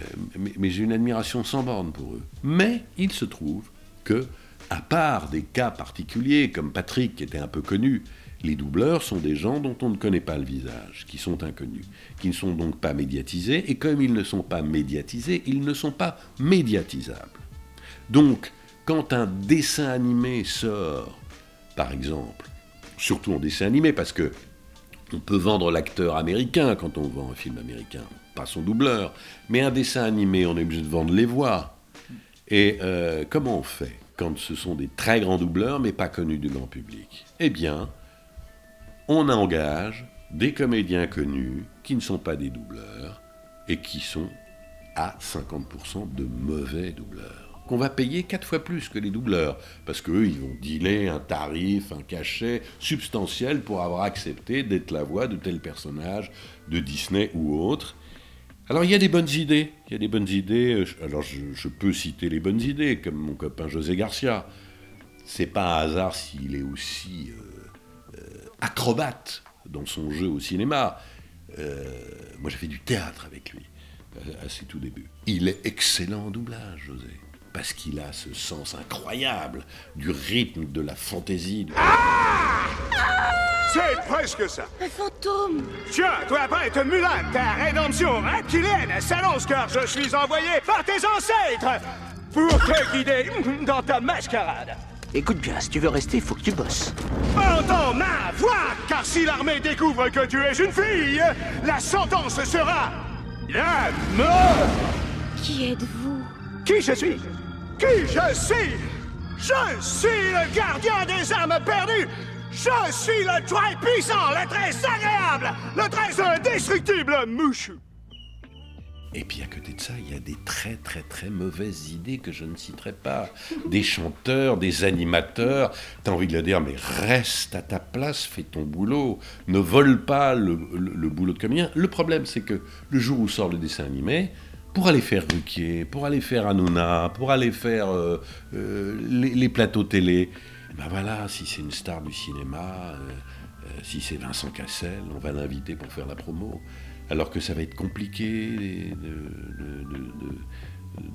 mais j'ai une admiration sans borne pour eux. Mais il se trouve que, à part des cas particuliers comme Patrick qui était un peu connu, les doubleurs sont des gens dont on ne connaît pas le visage, qui sont inconnus, qui ne sont donc pas médiatisés, et comme ils ne sont pas médiatisés, ils ne sont pas médiatisables. Donc, quand un dessin animé sort, par exemple, surtout en dessin animé, parce que on peut vendre l'acteur américain quand on vend un film américain, pas son doubleur, mais un dessin animé, on est obligé de vendre les voix. Et euh, comment on fait quand ce sont des très grands doubleurs, mais pas connus du grand public? Eh bien, on engage des comédiens connus qui ne sont pas des doubleurs et qui sont à 50% de mauvais doubleurs. Qu'on va payer quatre fois plus que les doubleurs, parce qu'eux, ils vont dealer un tarif, un cachet substantiel pour avoir accepté d'être la voix de tel personnage de Disney ou autre. Alors il y a des bonnes idées, il y a des bonnes idées. euh, Alors je, peux citer les bonnes idées, comme mon copain José Garcia. C'est pas un hasard s'il est aussi euh, euh, acrobate dans son jeu au cinéma. Moi j'ai fait du théâtre avec lui à, à ses tout débuts. Il est excellent en doublage, José, parce qu'il a ce sens incroyable du rythme, de la fantaisie. de- C'est presque ça. Un fantôme Tiens, toi, prêtre Mulan, ta rédemption reptilienne s'annonce car je suis envoyé par tes ancêtres pour te guider dans ta mascarade. Écoute bien, si tu veux rester, faut que tu bosses. Entends ma voix, car si l'armée découvre que tu es une fille, la sentence sera la mort. Qui êtes-vous? Qui je suis? Qui je suis? Je suis le gardien des âmes perdues. Je suis le très puissant, le très agréable, le très indestructible Mouchou Et puis à côté de ça, il y a des très très très mauvaises idées que je ne citerai pas. Des chanteurs, des animateurs, t'as envie de leur dire mais reste à ta place, fais ton boulot, ne vole pas le, le- le boulot de comédien. Le problème c'est que le jour où sort le dessin animé, pour aller faire Ruquier, pour aller faire Hanouna, pour aller faire euh, euh, les, plateaux télé, ben voilà, si c'est une star du cinéma, euh, si c'est Vincent Cassel, on va l'inviter pour faire la promo. Alors que ça va être compliqué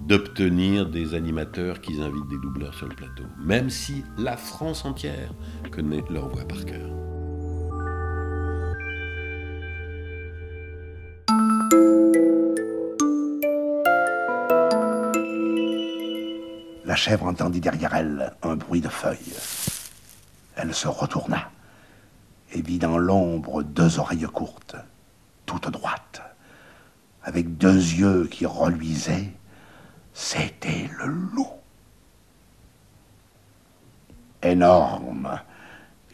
d'obtenir des animateurs qui invitent des doubleurs sur le plateau. Même si la France entière connaît leur voix par cœur. La chèvre entendit derrière elle un bruit de feuilles. Elle se retourna et vit dans l'ombre deux oreilles courtes, toutes droites, avec deux yeux qui reluisaient. C'était le loup. Énorme,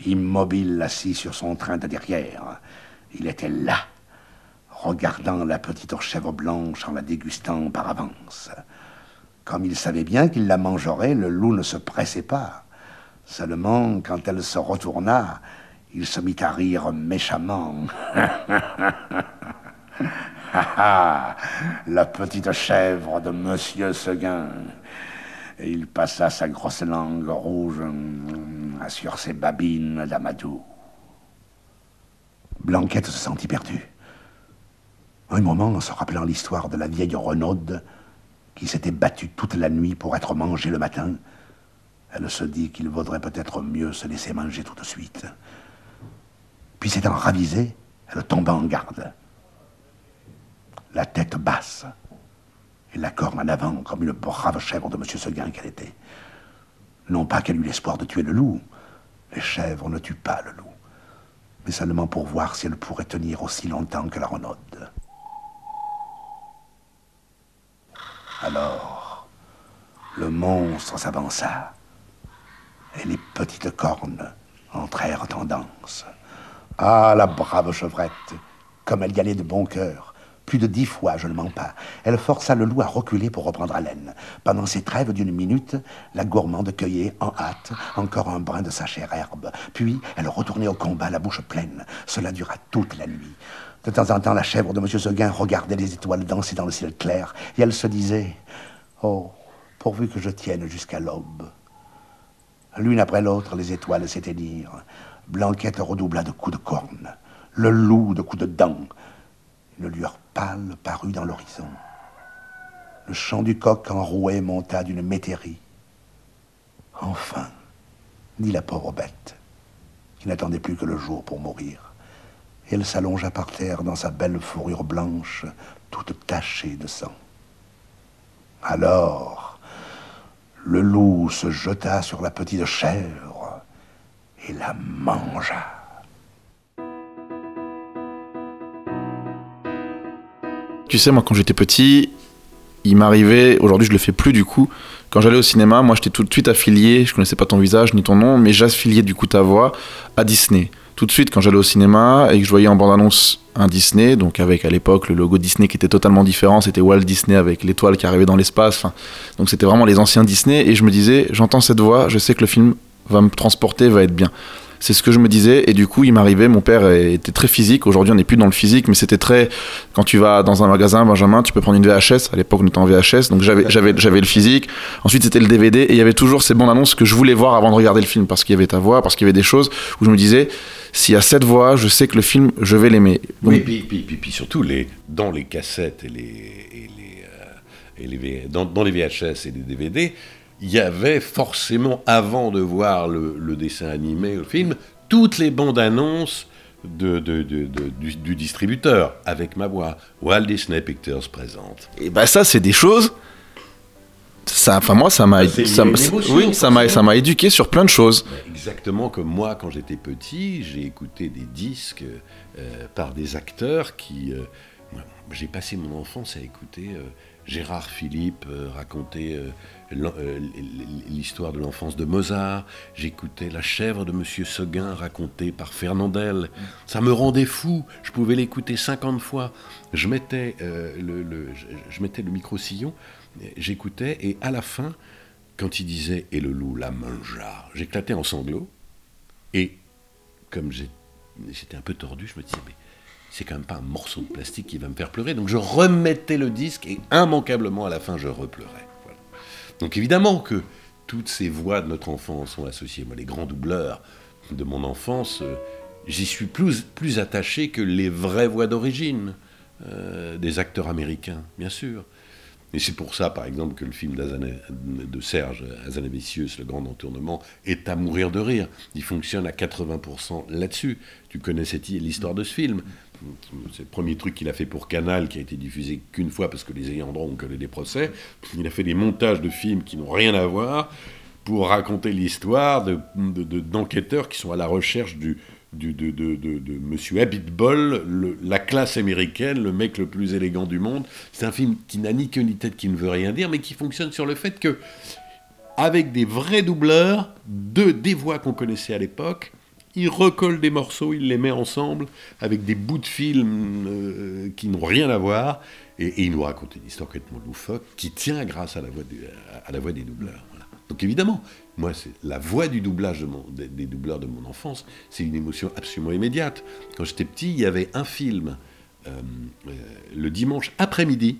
immobile assis sur son train de derrière, il était là, regardant la petite chèvre blanche en la dégustant par avance. Comme il savait bien qu'il la mangerait, le loup ne se pressait pas. Seulement, quand elle se retourna, il se mit à rire méchamment. (laughs) Ah, ah, la petite chèvre de Monsieur Seguin. Et il passa sa grosse langue rouge hum, sur ses babines d'amadou. Blanquette se sentit perdue. Un moment, en se rappelant l'histoire de la vieille Renaude, qui s'était battue toute la nuit pour être mangée le matin, elle se dit qu'il vaudrait peut-être mieux se laisser manger tout de suite. Puis s'étant ravisée, elle tomba en garde. La tête basse et la corne en avant comme une brave chèvre de M. Seguin qu'elle était. Non pas qu'elle eût l'espoir de tuer le loup. Les chèvres ne tuent pas le loup, mais seulement pour voir si elle pourrait tenir aussi longtemps que la renaude. Alors, le monstre s'avança et les petites cornes entrèrent en danse. Ah, la brave chevrette, comme elle y allait de bon cœur. Plus de dix fois, je ne mens pas. Elle força le loup à reculer pour reprendre haleine. Pendant ces trêves d'une minute, la gourmande cueillait en hâte encore un brin de sa chère herbe. Puis, elle retournait au combat, la bouche pleine. Cela dura toute la nuit. De temps en temps, la chèvre de M. Seguin regardait les étoiles danser dans le ciel clair, et elle se disait Oh, pourvu que je tienne jusqu'à l'aube. L'une après l'autre, les étoiles s'éteignirent. Blanquette redoubla de coups de corne, le loup de coups de dents. Une lueur pâle parut dans l'horizon. Le chant du coq enroué monta d'une métairie. Enfin, dit la pauvre bête, qui n'attendait plus que le jour pour mourir. Et elle s'allongea par terre dans sa belle fourrure blanche, toute tachée de sang. Alors, le loup se jeta sur la petite chèvre et la mangea. Tu sais, moi, quand j'étais petit, il m'arrivait, aujourd'hui je le fais plus du coup, quand j'allais au cinéma, moi j'étais tout de suite affilié, je connaissais pas ton visage ni ton nom, mais j'affiliais du coup ta voix à Disney. Tout de suite, quand j'allais au cinéma et que je voyais en bande-annonce un Disney, donc avec à l'époque le logo Disney qui était totalement différent, c'était Walt Disney avec l'étoile qui arrivait dans l'espace, donc c'était vraiment les anciens Disney, et je me disais, j'entends cette voix, je sais que le film va me transporter, va être bien. C'est ce que je me disais, et du coup, il m'arrivait, mon père était très physique, aujourd'hui on n'est plus dans le physique, mais c'était très. Quand tu vas dans un magasin, Benjamin, tu peux prendre une VHS, à l'époque on était en VHS, donc j'avais, le physique, ensuite c'était le DVD, et il y avait toujours ces bandes annonces que je voulais voir avant de regarder le film, parce qu'il y avait ta voix, parce qu'il y avait des choses où je me disais, s'il y a cette voix, je sais que le film, je vais l'aimer. Donc, Oui, puis, puis, puis, surtout, les, dans les cassettes et les, et les, euh, dans, dans les VHS et les DVD, il y avait forcément, avant de voir le, le dessin animé, le film, toutes les bandes annonces de, de- de- de- du, du distributeur, avec ma voix. Walt Disney Pictures présente. Et bah ça, c'est des choses. ça, enfin moi, ça m'a, Bah, ça, une m- émotion, oui, ça m'a, ça m'a éduqué sur plein de choses. Exactement comme moi, quand j'étais petit, j'ai écouté des disques euh, par des acteurs qui. euh, j'ai passé mon enfance à écouter euh, Gérard Philippe raconter l'histoire de l'enfance de Mozart. J'écoutais La chèvre de Monsieur Seguin racontée par Fernandel. Ça me rendait fou. Je pouvais l'écouter 50 fois. Je mettais, euh, le, je, mettais le micro-sillon, j'écoutais, et à la fin, quand il disait Et le loup la mangea, j'éclatais en sanglots. Et comme j'étais un peu tordu, je me disais, mais c'est quand même pas un morceau de plastique qui va me faire pleurer. Donc je remettais le disque et immanquablement à la fin, je repleurais. Donc évidemment que toutes ces voix de notre enfance sont associées. Moi, les grands doubleurs de mon enfance, euh, j'y suis plus, attaché que les vraies voix d'origine euh, des acteurs américains, bien sûr. Et c'est pour ça, par exemple, que le film de Serge Azanavicius, Le Grand Entournement, est à mourir de rire. Il fonctionne à 80% là-dessus. Tu connais l'histoire de ce film. C'est le premier truc qu'il a fait pour Canal, qui a été diffusé qu'une fois parce que les ayants droit ont collé des procès. Il a fait des montages de films qui n'ont rien à voir pour raconter l'histoire de- de- d'enquêteurs qui sont à la recherche du, du- de, de, de, Monsieur la classe américaine, le mec le plus élégant du monde. C'est un film qui n'a ni queue ni tête, qui ne veut rien dire, mais qui fonctionne sur le fait que, avec des vrais doubleurs, de, des voix qu'on connaissait à l'époque, il recolle des morceaux, il les met ensemble avec des bouts de films euh, qui n'ont rien à voir, et, il nous raconte une histoire complètement loufoque qui tient grâce à la voix, des- doubleurs. Donc évidemment, moi, c'est la voix du doublage des, des doubleurs de mon enfance, c'est une émotion absolument immédiate. Quand j'étais petit, il y avait un film euh, euh, le dimanche après-midi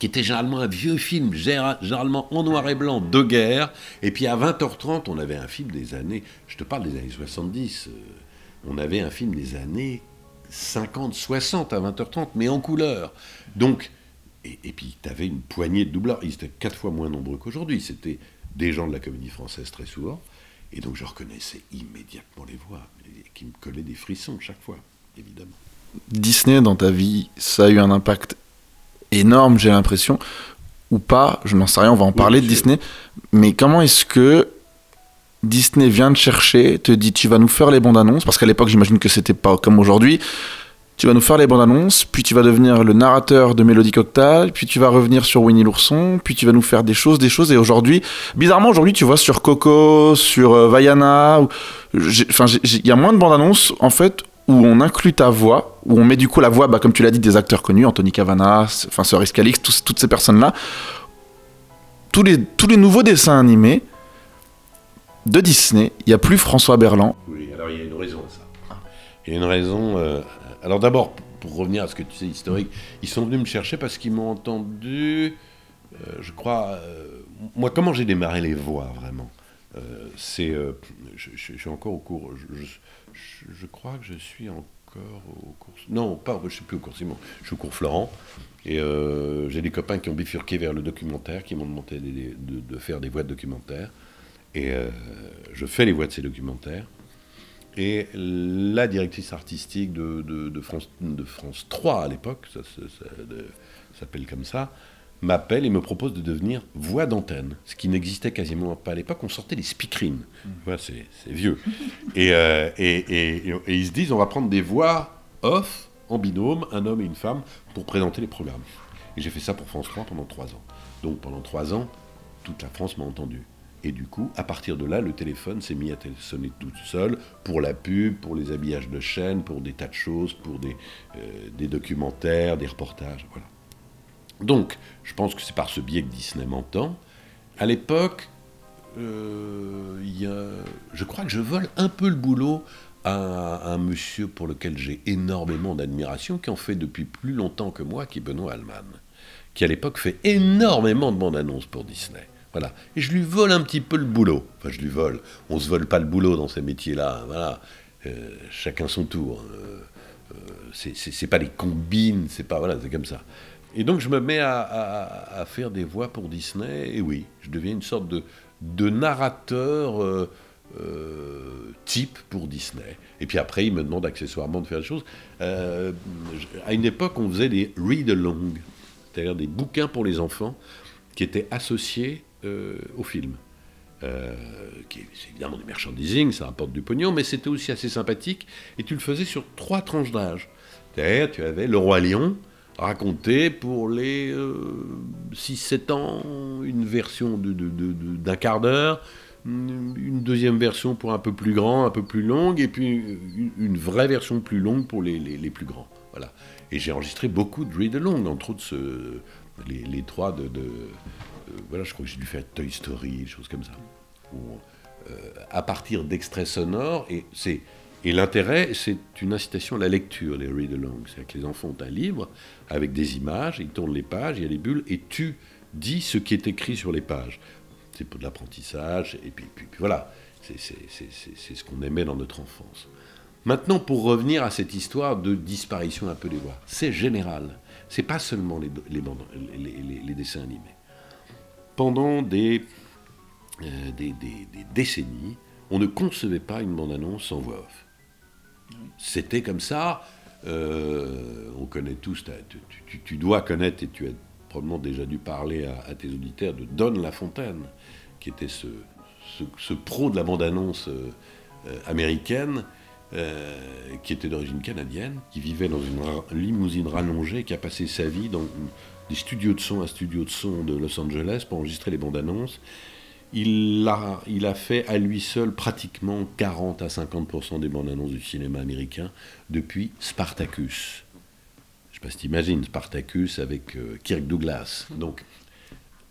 qui était généralement un vieux film, généralement en noir et blanc, de guerre. Et puis à 20h30, on avait un film des années, je te parle des années 70, euh, on avait un film des années 50, 60 à 20h30, mais en couleur. Donc, et, puis tu avais une poignée de doubleurs, ils étaient quatre fois moins nombreux qu'aujourd'hui, c'était des gens de la comédie française très souvent. Et donc je reconnaissais immédiatement les voix, qui me collaient des frissons chaque fois, évidemment. Disney dans ta vie, ça a eu un impact énorme, j'ai l'impression, ou pas, je n'en sais rien, on va en parler de Disney, mais comment est-ce que Disney vient te chercher, te dit tu vas nous faire les bandes annonces, parce qu'à l'époque j'imagine que c'était pas comme aujourd'hui, tu vas nous faire les bandes annonces, puis tu vas devenir le narrateur de Mélodie Cocktail, puis tu vas revenir sur Winnie l'ourson, puis tu vas nous faire des choses, des choses, et aujourd'hui, bizarrement aujourd'hui tu vois sur Coco, sur euh, Vaiana, enfin il y a moins de bandes annonces en fait où on inclut ta voix, où on met du coup la voix, bah, comme tu l'as dit, des acteurs connus, Anthony Cavana, enfin Cerise Calix, toutes ces personnes-là. Tous les, tous les nouveaux dessins animés de Disney, il n'y a plus François Berland. Oui, alors il y a une raison à ça. Il y a une raison. euh, alors d'abord, pour revenir à ce que tu sais historique, ils sont venus me chercher parce qu'ils m'ont entendu. euh, je crois. euh, moi, comment j'ai démarré les voix vraiment? C'est. je, suis encore au cours. Je- crois que je suis encore au cours. Non, pas. Je suis plus au cours. Je suis au cours Florent. Et euh, j'ai des copains qui ont bifurqué vers le documentaire, qui m'ont demandé de, faire des voix de documentaire. Et euh, je fais les voix de ces documentaires. Et la directrice artistique de, France, de France 3 à l'époque, ça, ça s'appelle comme ça, m'appelle et me propose de devenir voix d'antenne, ce qui n'existait quasiment pas à l'époque. On sortait des speakerines. Voilà, c'est vieux. (laughs) Et, euh, et, et- et- et ils se disent on va prendre des voix off, en binôme, un homme et une femme, pour présenter les programmes. Et j'ai fait ça pour France 3 pendant trois ans. Donc pendant trois ans, toute la France m'a entendu. Et du coup, à partir de là, le téléphone s'est mis à sonner tout seul pour la pub, pour les habillages de chaîne, pour des tas de choses, pour des, euh, des documentaires, des reportages. Voilà. Donc, je pense que c'est par ce biais que Disney m'entend. À l'époque, euh, je crois que je vole un peu le boulot à un monsieur pour lequel j'ai énormément d'admiration, qui en fait depuis plus longtemps que moi, qui est Benoît Alman, qui à l'époque fait énormément de bandes annonces pour Disney. Voilà. Et je lui vole un petit peu le boulot. Enfin, je lui vole. On se vole pas le boulot dans ces métiers-là. Voilà. Euh, chacun son tour. Euh, c'est- c'est pas des combines, c'est pas voilà, c'est comme ça. Et donc je me mets à, faire des voix pour Disney. Et oui, je deviens une sorte de, narrateur euh, euh, type pour Disney. Et puis après, il me demande accessoirement de faire des choses. Euh, à une époque, on faisait des read-along, c'est-à-dire des bouquins pour les enfants qui étaient associés euh, au film. Euh, qui est évidemment du merchandising, ça rapporte du pognon, mais c'était aussi assez sympathique. Et tu le faisais sur trois tranches d'âge. Derrière, tu avais Le Roi Lion, raconté pour les 6-7 ans, une version d'un quart d'heure, une deuxième version pour un peu plus grand, un peu plus longue, et puis une, vraie version plus longue pour les, plus grands. Voilà. Et j'ai enregistré beaucoup de read-along, entre autres les, trois de, de- euh, voilà, je crois que j'ai dû faire Toy Story, des choses comme ça. Euh, à partir d'extraits sonores, et c'est et l'intérêt, c'est une incitation à la lecture, les read-along. C'est-à-dire que les enfants ont un livre avec des images, ils tournent les pages, il y a des bulles, et tu dis ce qui est écrit sur les pages. C'est pour de l'apprentissage, et puis, puis- voilà, c'est c'est- c'est- c'est- ce qu'on aimait dans notre enfance. Maintenant, pour revenir à cette histoire de disparition un peu des voix, c'est général. C'est pas seulement les, les- les- les dessins animés. Pendant des, euh, des, des- des décennies, on ne concevait pas une bande-annonce sans voix off. C'était comme ça. euh, on connaît tous, tu, tu- tu dois connaître, et tu as probablement déjà dû parler à, à tes auditeurs, de Don Lafontaine, qui était ce, ce- ce pro de la bande-annonce euh, américaine, qui était d'origine canadienne, qui vivait dans une ra- limousine rallongée, qui a passé sa vie dans des studios de son, un studio de son de Los Angeles pour enregistrer les bandes annonces. Il a, il a fait à lui seul pratiquement 40 à 50% des bandes annonces du cinéma américain depuis Spartacus. Je ne sais pas si tu imagines Spartacus avec euh, Kirk Douglas. Donc,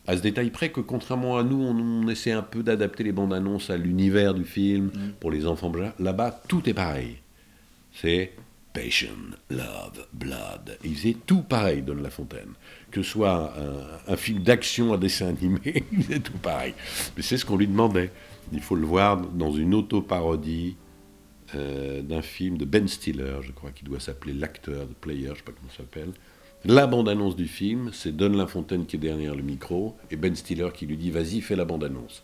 à ce détail près que contrairement à nous, on, on essaie un peu d'adapter les bandes annonces à l'univers du film pour les enfants. Là-bas, tout est pareil. C'est Passion, Love, Blood. Il faisait tout pareil, Don La Fontaine. Que soit un, film d'action, un dessin animé, (laughs) faisait tout pareil. Mais c'est ce qu'on lui demandait. Il faut le voir dans une autoparodie euh, d'un film de Ben Stiller, je crois, qui doit s'appeler L'acteur, The Player, je ne sais pas comment ça s'appelle. La bande-annonce du film, c'est Don La Fontaine qui est derrière le micro et Ben Stiller qui lui dit Vas-y, fais la bande-annonce.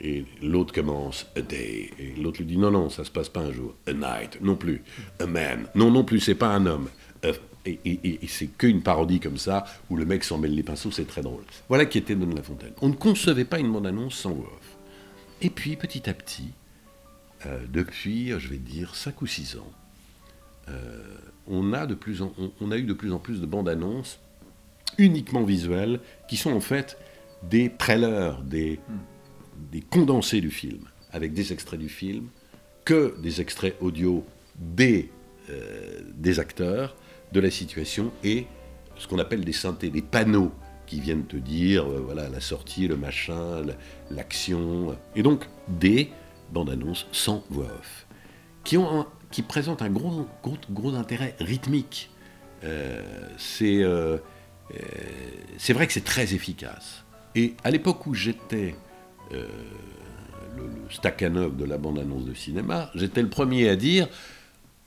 Et l'autre commence A day. Et l'autre lui dit Non, non, ça se passe pas un jour. A night. Non plus. A man. Non, non plus, c'est pas un homme. A- Et, et- et- et c'est qu'une parodie comme ça où le mec s'en mêle les pinceaux, c'est très drôle. Voilà qui était Don La Fontaine. On ne concevait pas une bande-annonce sans voix off. Et puis, petit à petit, euh, depuis, je vais dire, 5 ou 6 ans, euh, on, a de plus en- on, on a eu de plus en plus de bandes annonces uniquement visuelles qui sont en fait des trailers, des, des condensés du film, avec des extraits du film, que des extraits audio des, euh, des acteurs, de la situation et ce qu'on appelle des synthés, des panneaux qui viennent te dire euh, voilà la sortie, le machin, la- l'action, et donc des bandes annonces sans voix off, qui, ont un- qui présentent un gros, gros, gros intérêt rythmique. Euh, c'est euh, euh, vrai que c'est très efficace. Et à l'époque où j'étais le, le Stakhanov de la bande-annonce de cinéma, j'étais le premier à dire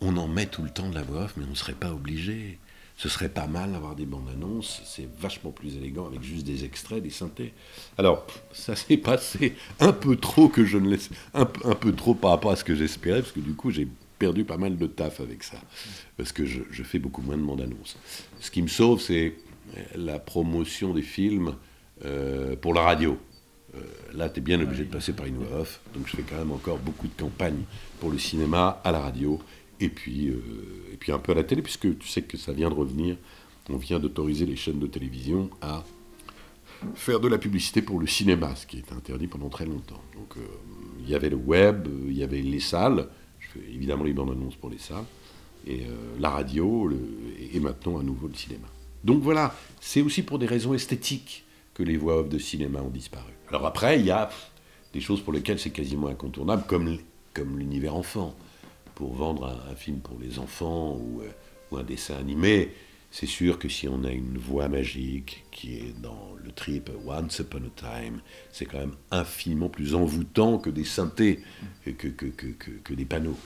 on en met tout le temps de la voix off, mais on ne serait pas obligé. Ce serait pas mal d'avoir des bandes annonces, c'est vachement plus élégant avec juste des extraits, des synthés. Alors, ça s'est passé un peu trop que je ne laisse, un, peu- un peu trop par rapport à ce que j'espérais, parce que du coup j'ai perdu pas mal de taf avec ça, parce que je, je fais beaucoup moins de bandes annonces. Ce qui me sauve, c'est euh, la promotion des films euh, pour la radio. Euh, là, tu es bien obligé de passer par une voix off, donc je fais quand même encore beaucoup de campagnes pour le cinéma, à la radio, et puis, euh, et puis un peu à la télé, puisque tu sais que ça vient de revenir. On vient d'autoriser les chaînes de télévision à faire de la publicité pour le cinéma, ce qui est interdit pendant très longtemps. Donc euh, il y avait le web, euh, il y avait les salles, je fais évidemment les bandes annonces pour les salles, et la radio, le- et maintenant à nouveau le cinéma. Donc voilà, c'est aussi pour des raisons esthétiques que les voix off de cinéma ont disparu. Alors après, il y a des choses pour lesquelles c'est quasiment incontournable, comme, comme l'univers enfant. Pour vendre un, film pour les enfants ou, euh, ou un dessin animé, c'est sûr que si on a une voix magique qui est dans le trip Once Upon a Time, c'est quand même infiniment plus envoûtant que des synthés, que, que, que, que- des panneaux.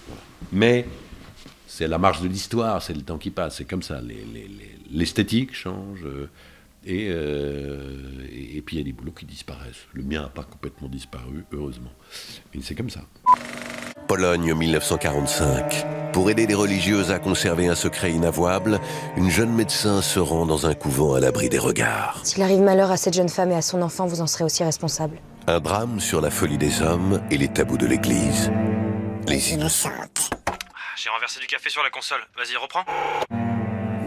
Mais c'est la marche de l'histoire, c'est le temps qui passe, c'est comme ça. les- les- les- L'esthétique change, euh, et, euh, et, et puis il y a des boulots qui disparaissent. Le mien n'a pas complètement disparu, heureusement. Mais c'est comme ça. Pologne 1945. Pour aider les religieuses à conserver un secret inavouable, une jeune médecin se rend dans un couvent à l'abri des regards. S'il arrive malheur à cette jeune femme et à son enfant, vous en serez aussi responsable. Un drame sur la folie des hommes et les tabous de l'Église. Les innocentes. J'ai renversé du café sur la console. Vas-y, reprends.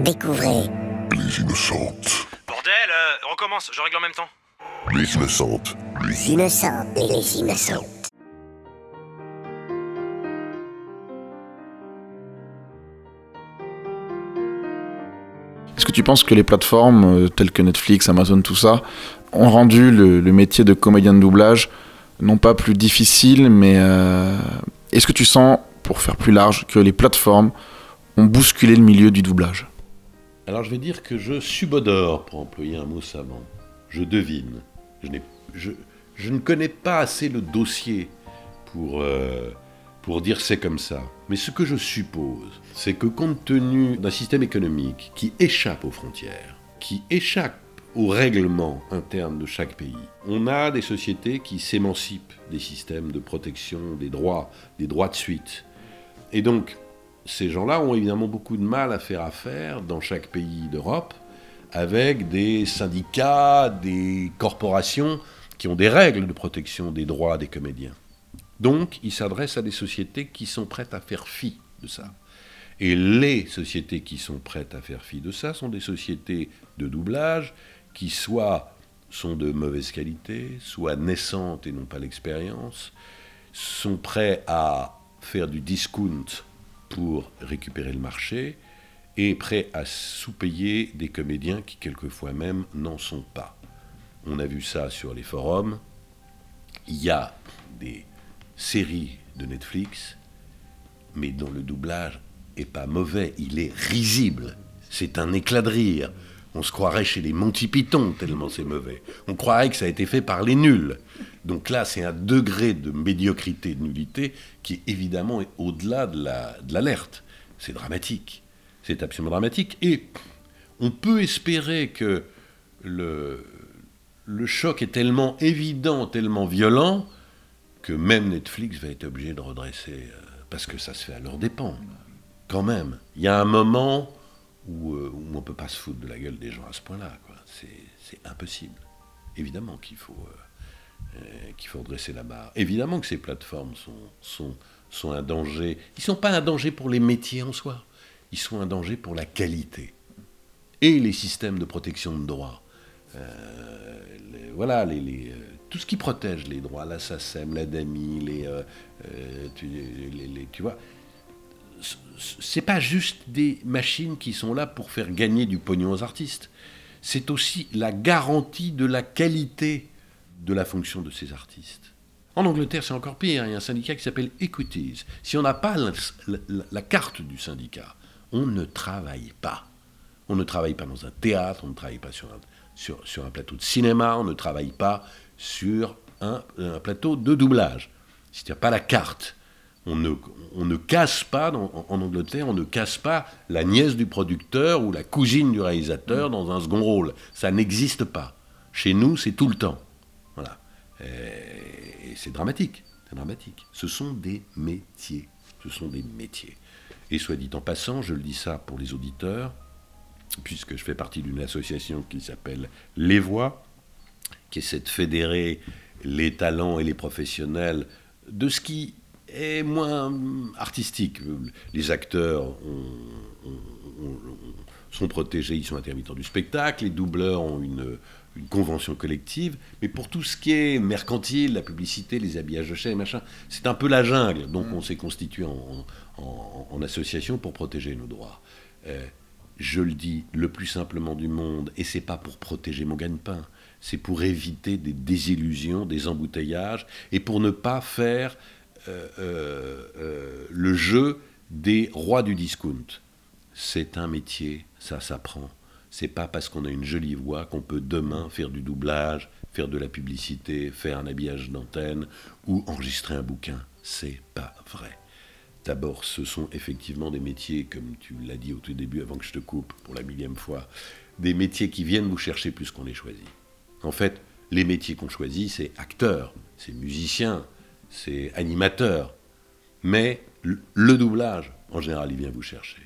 Découvrez Les innocentes. Bordel, euh, recommence, je règle en même temps. Les innocentes. les innocents et les innocents. Tu penses que les plateformes euh, telles que Netflix, Amazon, tout ça, ont rendu le, métier de comédien de doublage non pas plus difficile, mais euh, est-ce que tu sens, pour faire plus large, que les plateformes ont bousculé le milieu du doublage? Alors je vais dire que je subodore, pour employer un mot savant. Je devine. Je, je- je ne connais pas assez le dossier pour, euh, pour dire c'est comme ça. Mais ce que je suppose, c'est que compte tenu d'un système économique qui échappe aux frontières, qui échappe aux règlements internes de chaque pays, on a des sociétés qui s'émancipent des systèmes de protection des droits, des droits de suite. Et donc, ces gens-là ont évidemment beaucoup de mal à faire affaire dans chaque pays d'Europe avec des syndicats, des corporations qui ont des règles de protection des droits des comédiens. Donc, ils s'adressent à des sociétés qui sont prêtes à faire fi de ça. Et les sociétés qui sont prêtes à faire fi de ça sont des sociétés de doublage qui soit sont de mauvaise qualité, soit naissantes et n'ont pas l'expérience, sont prêts à faire du discount pour récupérer le marché et prêts à sous-payer des comédiens qui quelquefois même n'en sont pas. On a vu ça sur les forums. Il y a des séries de Netflix, mais dont le doublage est pas mauvais, il est risible. C'est un éclat de rire. On se croirait chez les Monty Python tellement c'est mauvais. On croirait que ça a été fait par les nuls. Donc là, c'est un degré de médiocrité, de nullité, qui évidemment est au-delà de l'alerte. c'est dramatique. C'est absolument dramatique. Et on peut espérer que le, le choc est tellement évident, tellement violent, que même Netflix va être obligé de redresser, euh, parce que ça se fait à leur dépens. Quand même. Il y a un moment où, euh, on ne peut pas se foutre de la gueule des gens à ce point-là. C'est impossible. Évidemment qu'il faut, euh, faut redresser la barre. Évidemment que ces plateformes sont, un danger. Ils ne sont pas un danger pour les métiers en soi. Ils sont un danger pour la qualité. Et les systèmes de protection de droits. Euh, les- voilà, les, tout ce qui protège les droits, la SACEM, la DAMI, les, euh, euh, tu, les- les- tu vois, c'est pas juste des machines qui sont là pour faire gagner du pognon aux artistes. C'est aussi la garantie de la qualité de la fonction de ces artistes. En Angleterre, c'est encore pire. Il y a un syndicat qui s'appelle Equities. Si on n'a pas la, carte du syndicat, on ne travaille pas. On ne travaille pas dans un théâtre, on ne travaille pas sur un plateau de cinéma, on ne travaille pas sur un, plateau de doublage. Si tu n'as pas la carte, on ne, on ne casse pas, en Angleterre, on ne casse pas la nièce du producteur ou la cousine du réalisateur dans un second rôle. Ça n'existe pas. Chez nous, c'est tout le temps. Voilà. Et, et c'est dramatique. C'est dramatique. Ce sont des métiers. Ce sont des métiers. Et soit dit en passant, je le dis ça pour les auditeurs, puisque je fais partie d'une association qui s'appelle Les Voix, qui essaie de fédérer les talents et les professionnels de ce qui est moins artistique. Les acteurs ont- ont- ont- sont protégés, ils sont intermittents du spectacle, les doubleurs ont une, une convention collective, mais pour tout ce qui est mercantile, la publicité, les habillages de chaîne, machin, c'est un peu la jungle. Donc on s'est constitué en, en- en association pour protéger nos droits. Euh, je le dis le plus simplement du monde, et c'est pas pour protéger mon gagne-pain, c'est pour éviter des désillusions, des embouteillages, et pour ne pas faire euh, euh, euh, le jeu des rois du discount. C'est un métier, ça s'apprend. C'est pas parce qu'on a une jolie voix qu'on peut demain faire du doublage, faire de la publicité, faire un habillage d'antenne ou enregistrer un bouquin. C'est pas vrai. D'abord, ce sont effectivement des métiers, comme tu l'as dit au tout début, avant que je te coupe pour la millième fois, des métiers qui viennent vous chercher plus qu'on les choisit. En fait, les métiers qu'on choisit, c'est acteur, c'est musicien, c'est animateur. Mais le, doublage, en général, il vient vous chercher.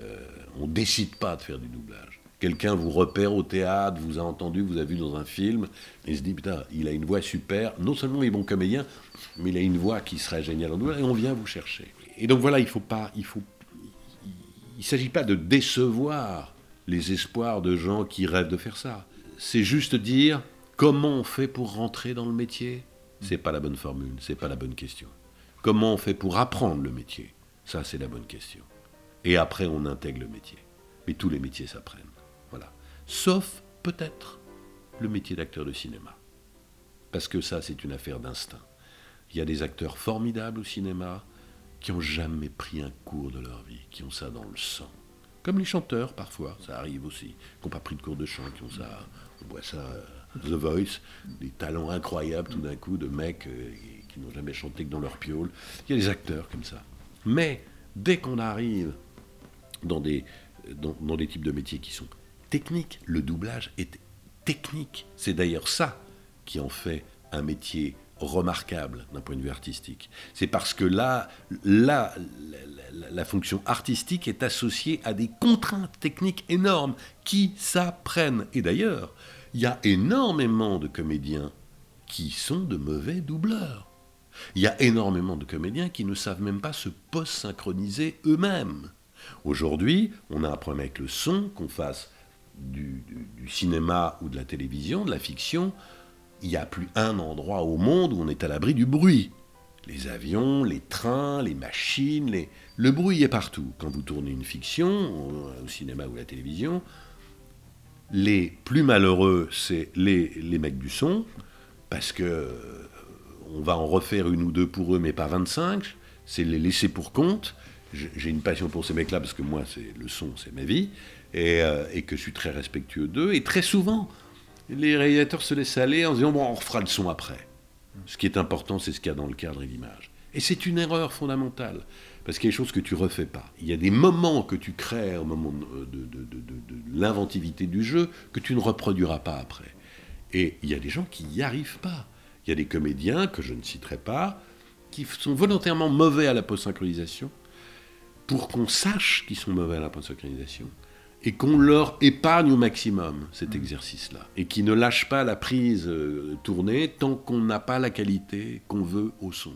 Euh, on décide pas de faire du doublage. Quelqu'un vous repère au théâtre, vous a entendu, vous a vu dans un film, et se dit putain, il a une voix super. Non seulement il est bon comédien, mais il a une voix qui serait géniale en doublage, et on vient vous chercher. Et donc voilà, il faut pas, il faut, il ne s'agit pas de décevoir les espoirs de gens qui rêvent de faire ça. C'est juste dire comment on fait pour rentrer dans le métier. C'est pas la bonne formule, c'est pas la bonne question. Comment on fait pour apprendre le métier? Ça, c'est la bonne question. Et après, on intègre le métier. Mais tous les métiers s'apprennent. Voilà. Sauf peut-être le métier d'acteur de cinéma. Parce que ça, c'est une affaire d'instinct. Il y a des acteurs formidables au cinéma qui n'ont jamais pris un cours de leur vie, qui ont ça dans le sang. Comme les chanteurs, parfois, ça arrive aussi, qui n'ont pas pris de cours de chant, qui ont ça, on voit ça, euh, The Voice, des talents incroyables tout d'un coup de mecs euh, qui n'ont jamais chanté que dans leur piole. Il y a des acteurs comme ça. Mais dès qu'on arrive dans des, dans, dans des types de métiers qui sont techniques, le doublage est technique. C'est d'ailleurs ça qui en fait un métier remarquable d'un point de vue artistique. C'est parce que là, là la, fonction artistique est associée à des contraintes techniques énormes qui s'apprennent. Et d'ailleurs, il y a énormément de comédiens qui sont de mauvais doubleurs. Il y a énormément de comédiens qui ne savent même pas se post-synchroniser eux-mêmes. Aujourd'hui, on a un problème avec le son, qu'on fasse du, cinéma ou de la télévision, de la fiction. Il n'y a plus un endroit au monde où on est à l'abri du bruit. Les avions, les trains, les machines, le bruit est partout. Quand vous tournez une fiction, au cinéma ou à la télévision, les plus malheureux, c'est les, mecs du son, parce que euh, on va en refaire une ou deux pour eux, mais pas 25. C'est les laisser pour compte. J'ai une passion pour ces mecs-là, parce que moi, c'est le son, c'est ma vie, et, euh, et, que je suis très respectueux d'eux. Et très souvent, les réalisateurs se laissent aller en disant, bon, on refera le son après. Ce qui est important, c'est ce qu'il y a dans le cadre et l'image. Et c'est une erreur fondamentale, parce qu'il y a des choses que tu refais pas. Il y a des moments que tu crées au moment de, de, de l'inventivité du jeu que tu ne reproduiras pas après. Et il y a des gens qui n'y arrivent pas. Il y a des comédiens, que je ne citerai pas, qui sont volontairement mauvais à la post-synchronisation, pour qu'on sache qu'ils sont mauvais à la post-synchronisation, et qu'on leur épargne au maximum cet exercice-là, et qui ne lâche pas la prise euh, tournée tant qu'on n'a pas la qualité qu'on veut au son.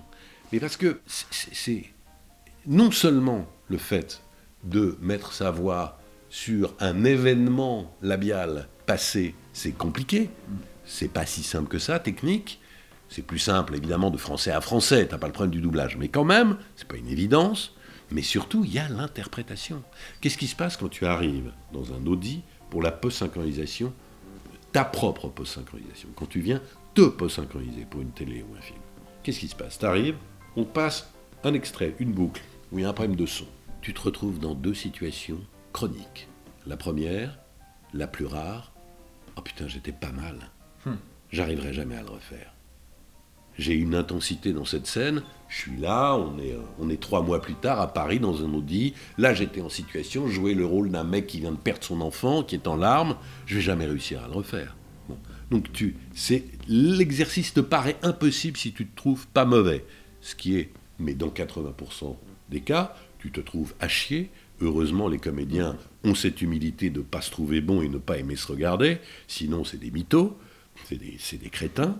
Mais parce que c'est non seulement le fait de mettre sa voix sur un événement labial passé, c'est compliqué, c'est pas si simple que ça, technique. C'est plus simple, évidemment, de français à français, t'as pas le problème du doublage, mais quand même, c'est pas une évidence. Mais surtout, il y a l'interprétation. Qu'est-ce qui se passe quand tu arrives dans un Audi pour la post-synchronisation, ta propre post-synchronisation, quand tu viens te post-synchroniser pour une télé ou un film? Qu'est-ce qui se passe? Tu arrives, on passe un extrait, une boucle, où il y a un problème de son. Tu te retrouves dans deux situations chroniques. La première, la plus rare, oh putain, j'étais pas mal. Hmm. J'arriverai jamais à le refaire j'ai une intensité dans cette scène. Je suis là, on est, trois mois plus tard à Paris dans un Audi. Là, j'étais en situation, jouer le rôle d'un mec qui vient de perdre son enfant, qui est en larmes. Je vais jamais réussir à le refaire. Donc, tu, c'est l'exercice te paraît impossible si tu te trouves pas mauvais. Ce qui est, mais dans 80% des cas, tu te trouves à chier. Heureusement, les comédiens ont cette humilité de ne pas se trouver bon et ne pas aimer se regarder. Sinon, c'est des mythos, c'est des, des crétins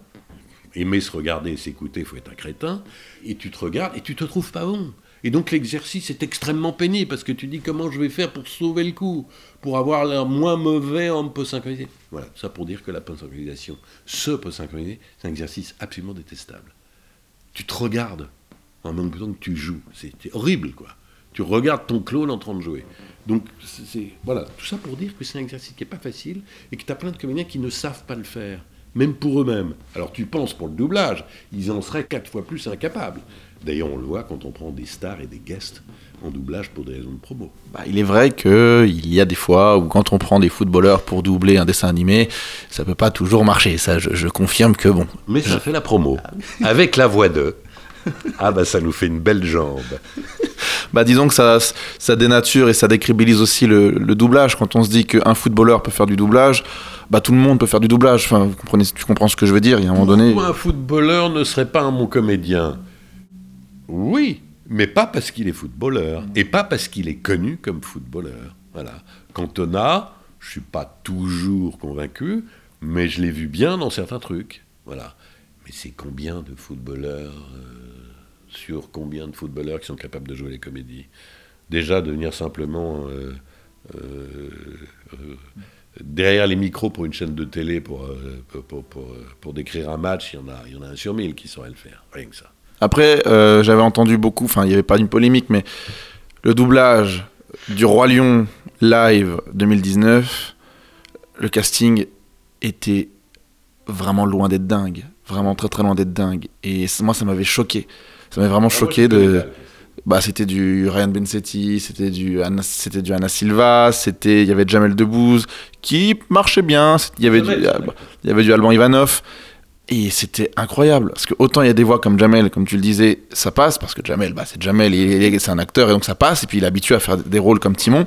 aimer se regarder et s'écouter, il faut être un crétin, et tu te regardes et tu te trouves pas bon. Et donc l'exercice est extrêmement pénible parce que tu dis comment je vais faire pour sauver le coup, pour avoir l'air moins mauvais en post synchronisé. Voilà, ça pour dire que la post synchronisation, ce post synchronisé, c'est un exercice absolument détestable. Tu te regardes en même temps que tu joues, c'est horrible quoi. Tu regardes ton clone en train de jouer. Donc voilà, tout ça pour dire que c'est un exercice qui est pas facile et que tu as plein de comédiens qui ne savent pas le faire même pour eux-mêmes. Alors tu penses pour le doublage, ils en seraient quatre fois plus incapables. D'ailleurs, on le voit quand on prend des stars et des guests en doublage pour des raisons de promo. Bah, il est vrai qu'il y a des fois où quand on prend des footballeurs pour doubler un dessin animé, ça peut pas toujours marcher. Ça, je, je confirme que bon. Mais ça je... fait la promo. (laughs) Avec la voix de. Ah bah ça nous fait une belle jambe. bah disons que ça, ça dénature et ça décrédibilise aussi le, le doublage. Quand on se dit qu'un footballeur peut faire du doublage, bah, tout le monde peut faire du doublage. Enfin, vous comprenez, tu comprends ce que je veux dire Il y a un moment donné. Pourquoi un footballeur ne serait pas un bon comédien? Oui, mais pas parce qu'il est footballeur et pas parce qu'il est connu comme footballeur. Voilà. Cantona, je suis pas toujours convaincu, mais je l'ai vu bien dans certains trucs. Voilà. Mais c'est combien de footballeurs euh, sur combien de footballeurs qui sont capables de jouer les comédies? Déjà, de venir simplement euh, euh, derrière les micros pour une chaîne de télé pour, pour, pour, décrire un match, il y, en a, il y en a un sur mille qui saurait le faire. Rien que ça. Après, j'avais entendu beaucoup, enfin, il n'y avait pas une polémique, mais le doublage du Roi Lion live 2019, le casting était vraiment loin d'être dingue. Vraiment très très loin d'être dingue. Et moi, ça m'avait choqué. Ça m'avait vraiment choqué de. Bah, c'était du Ryan Bensetti, c'était du Anna, c'était du Anna Silva, c'était il y avait Jamel Debbouze qui marchait bien, il y avait du ah, il y avait du Alban Ivanov et c'était incroyable parce que autant il y a des voix comme Jamel comme tu le disais, ça passe parce que Jamel bah c'est Jamel, c'est un acteur et donc ça passe et puis il est habitué à faire des rôles comme Timon.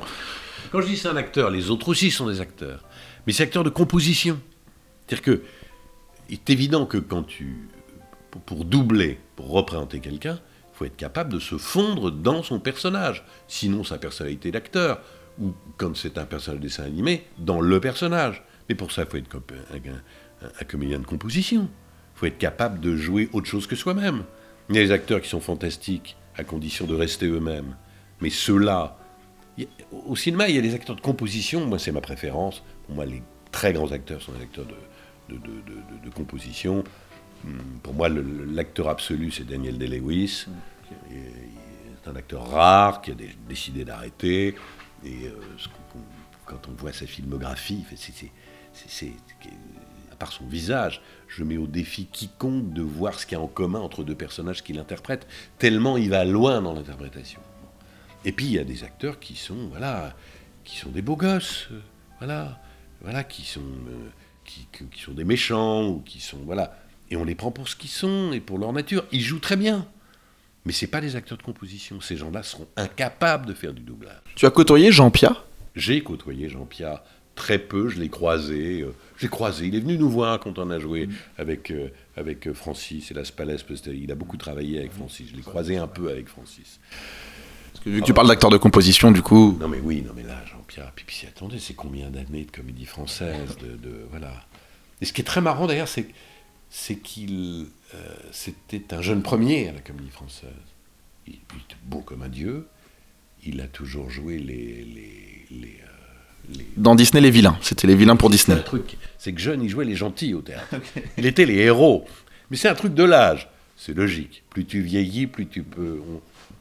Quand je dis c'est un acteur, les autres aussi sont des acteurs. Mais c'est acteur de composition. C'est-à-dire que il est évident que quand tu. pour- doubler, pour représenter quelqu'un, il faut être capable de se fondre dans son personnage. Sinon, sa personnalité d'acteur. Ou quand c'est un personnage de dessin animé, dans le personnage. Mais pour ça, il faut être un, comédien de composition. Il faut être capable de jouer autre chose que soi-même. Il y a des acteurs qui sont fantastiques, à condition de rester eux-mêmes. Mais ceux-là, au cinéma, il y a des acteurs de composition. Moi, c'est ma préférence. Pour moi, les très grands acteurs sont des acteurs de, de, composition. Hum, Pour moi, l'acteur absolu, c'est Daniel Day-Lewis. C'est un acteur rare qui a dé- décidé d'arrêter. Et euh, ce quand on voit sa filmographie, c'est- à part son visage, je mets au défi quiconque de voir ce qu'il y a en commun entre deux personnages qu'il interprète, tellement il va loin dans l'interprétation. Et puis il y a des acteurs qui sont, voilà, qui sont des beaux gosses, voilà, voilà, qui sont, euh, qui, sont des méchants ou qui sont, voilà, et on les prend pour ce qu'ils sont et pour leur nature. Ils jouent très bien, mais c'est pas des acteurs de composition. Ces gens-là seront incapables de faire du doublage. Tu as côtoyé Jean Pia? J'ai côtoyé Jean-Pierre très peu, je l'ai croisé. euh, je l'ai croisé, il est venu nous voir quand on a joué avec, euh, avec euh, Francis et Las Palais. Il a beaucoup travaillé avec Francis. Je l'ai croisé un peu avec Francis. Parce que vu que tu parles d'acteur de composition, du coup. Non mais oui, non mais là, Puis attendez, c'est combien d'années de comédie française, de, de- voilà. Et ce qui est très marrant d'ailleurs, c'est c'est qu'il euh, c'était un jeune premier à la comédie française. Il, il était beau comme un dieu. Il a toujours joué les les, les, euh, les- Dans Disney, les vilains. C'était les vilains pour c'est Disney. un truc, c'est que jeune, il jouait les gentils au théâtre. (laughs) Il était les héros. Mais c'est un truc de l'âge. C'est logique. Plus tu vieillis, plus tu peux.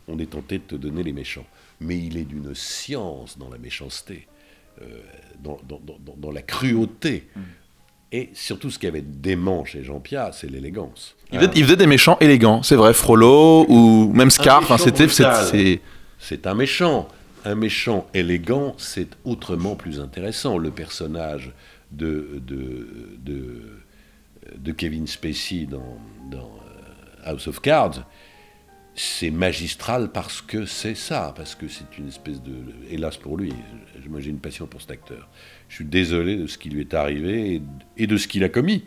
On, on est tenté de te donner les méchants. Mais il est d'une science dans la méchanceté, euh, dans, dans- dans- dans- dans la cruauté. Et surtout, ce qui avait de dément chez Jean-Pierre, c'est l'élégance. Il faisait, il faisait des méchants élégants, c'est vrai. Frollo ou même Scar. Enfin, méchant c'était. c'est- un méchant. Un méchant élégant, c'est autrement plus intéressant. Le personnage de, de, de, de Kevin Spacey dans, dans euh, House of Cards, c'est magistral parce que c'est ça, parce que c'est une espèce de... Hélas pour lui, moi j'ai une passion pour cet acteur. Je suis désolé de ce qui lui est arrivé et, de ce qu'il a commis.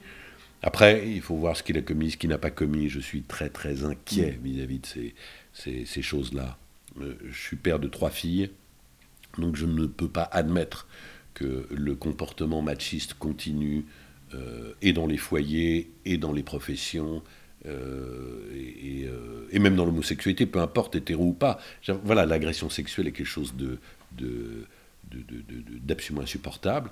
Après, il faut voir ce qu'il a commis, ce qu'il n'a pas commis. Je suis très très inquiet vis-à-vis de ces, ces, ces choses-là. Euh, je suis père de trois filles, donc je ne peux pas admettre que le comportement machiste continue euh, et dans les foyers et dans les professions. Euh, euh, et même dans l'homosexualité, peu importe, hétéro ou pas. Voilà, l'agression sexuelle est quelque chose d'absolument insupportable.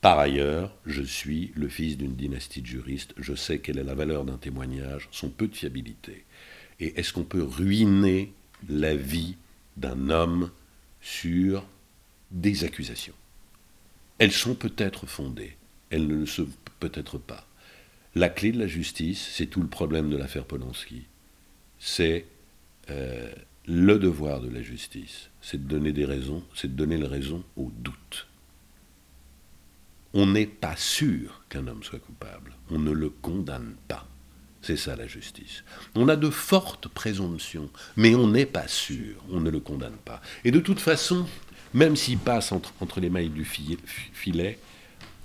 Par ailleurs, je suis le fils d'une dynastie de juristes, je sais quelle est la valeur d'un témoignage, son peu de fiabilité. Et est-ce qu'on peut ruiner la vie d'un homme sur des accusations? Elles sont peut-être fondées, elles ne le sont peut-être pas. La clé de la justice, c'est tout le problème de l'affaire Polanski. C'est euh, le devoir de la justice, c'est de donner des raisons, c'est de donner les raisons au doute. On n'est pas sûr qu'un homme soit coupable, on ne le condamne pas. C'est ça la justice. On a de fortes présomptions, mais on n'est pas sûr, on ne le condamne pas. Et de toute façon, même s'il passe entre, les mailles du fi- filet,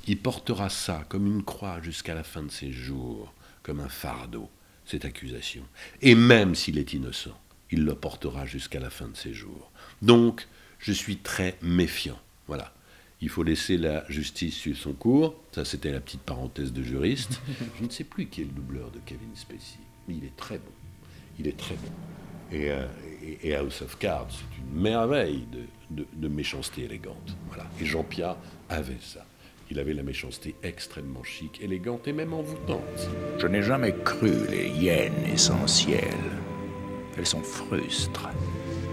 il portera ça comme une croix jusqu'à la fin de ses jours, comme un fardeau, cette accusation. Et même s'il est innocent, il le portera jusqu'à la fin de ses jours. Donc, je suis très méfiant. Voilà. Il faut laisser la justice suivre son cours. Ça, c'était la petite parenthèse de juriste. (laughs) Je ne sais plus qui est le doubleur de Kevin Spacey, mais il est très bon. Il est très bon. Et, euh, et- et House of Cards, c'est une merveille de, de- de méchanceté élégante. Voilà. Et Jean Piat avait ça. Il avait la méchanceté extrêmement chic, élégante et même envoûtante. Je n'ai jamais cru les hyènes essentielles. Elles sont frustres,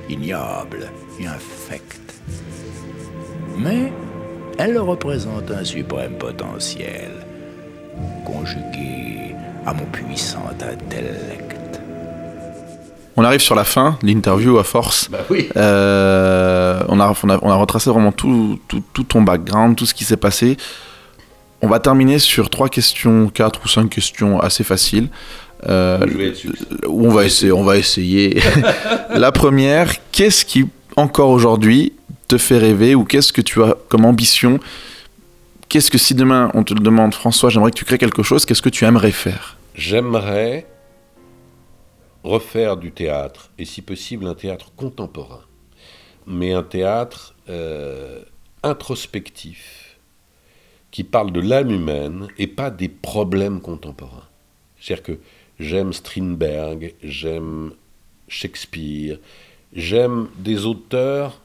ignobles et infectes. Mais elles représentent un suprême potentiel, conjugué à mon puissant intellect. On arrive sur la fin de l'interview à force. Bah oui. Euh, on, a, on, a, on a retracé vraiment tout, tout, tout ton background, tout ce qui s'est passé. On va terminer sur trois questions, quatre ou cinq questions assez faciles. Euh, Je vais être succinct. où on va essayer. On va essayer. (laughs) la première, qu'est-ce qui encore aujourd'hui te fait rêver ou qu'est-ce que tu as comme ambition? Qu'est-ce que si demain on te le demande, François, j'aimerais que tu crées quelque chose, qu'est-ce que tu aimerais faire? J'aimerais refaire du théâtre, et si possible un théâtre contemporain, mais un théâtre euh, introspectif, qui parle de l'âme humaine et pas des problèmes contemporains. C'est-à-dire que j'aime Strindberg, j'aime Shakespeare, j'aime des auteurs,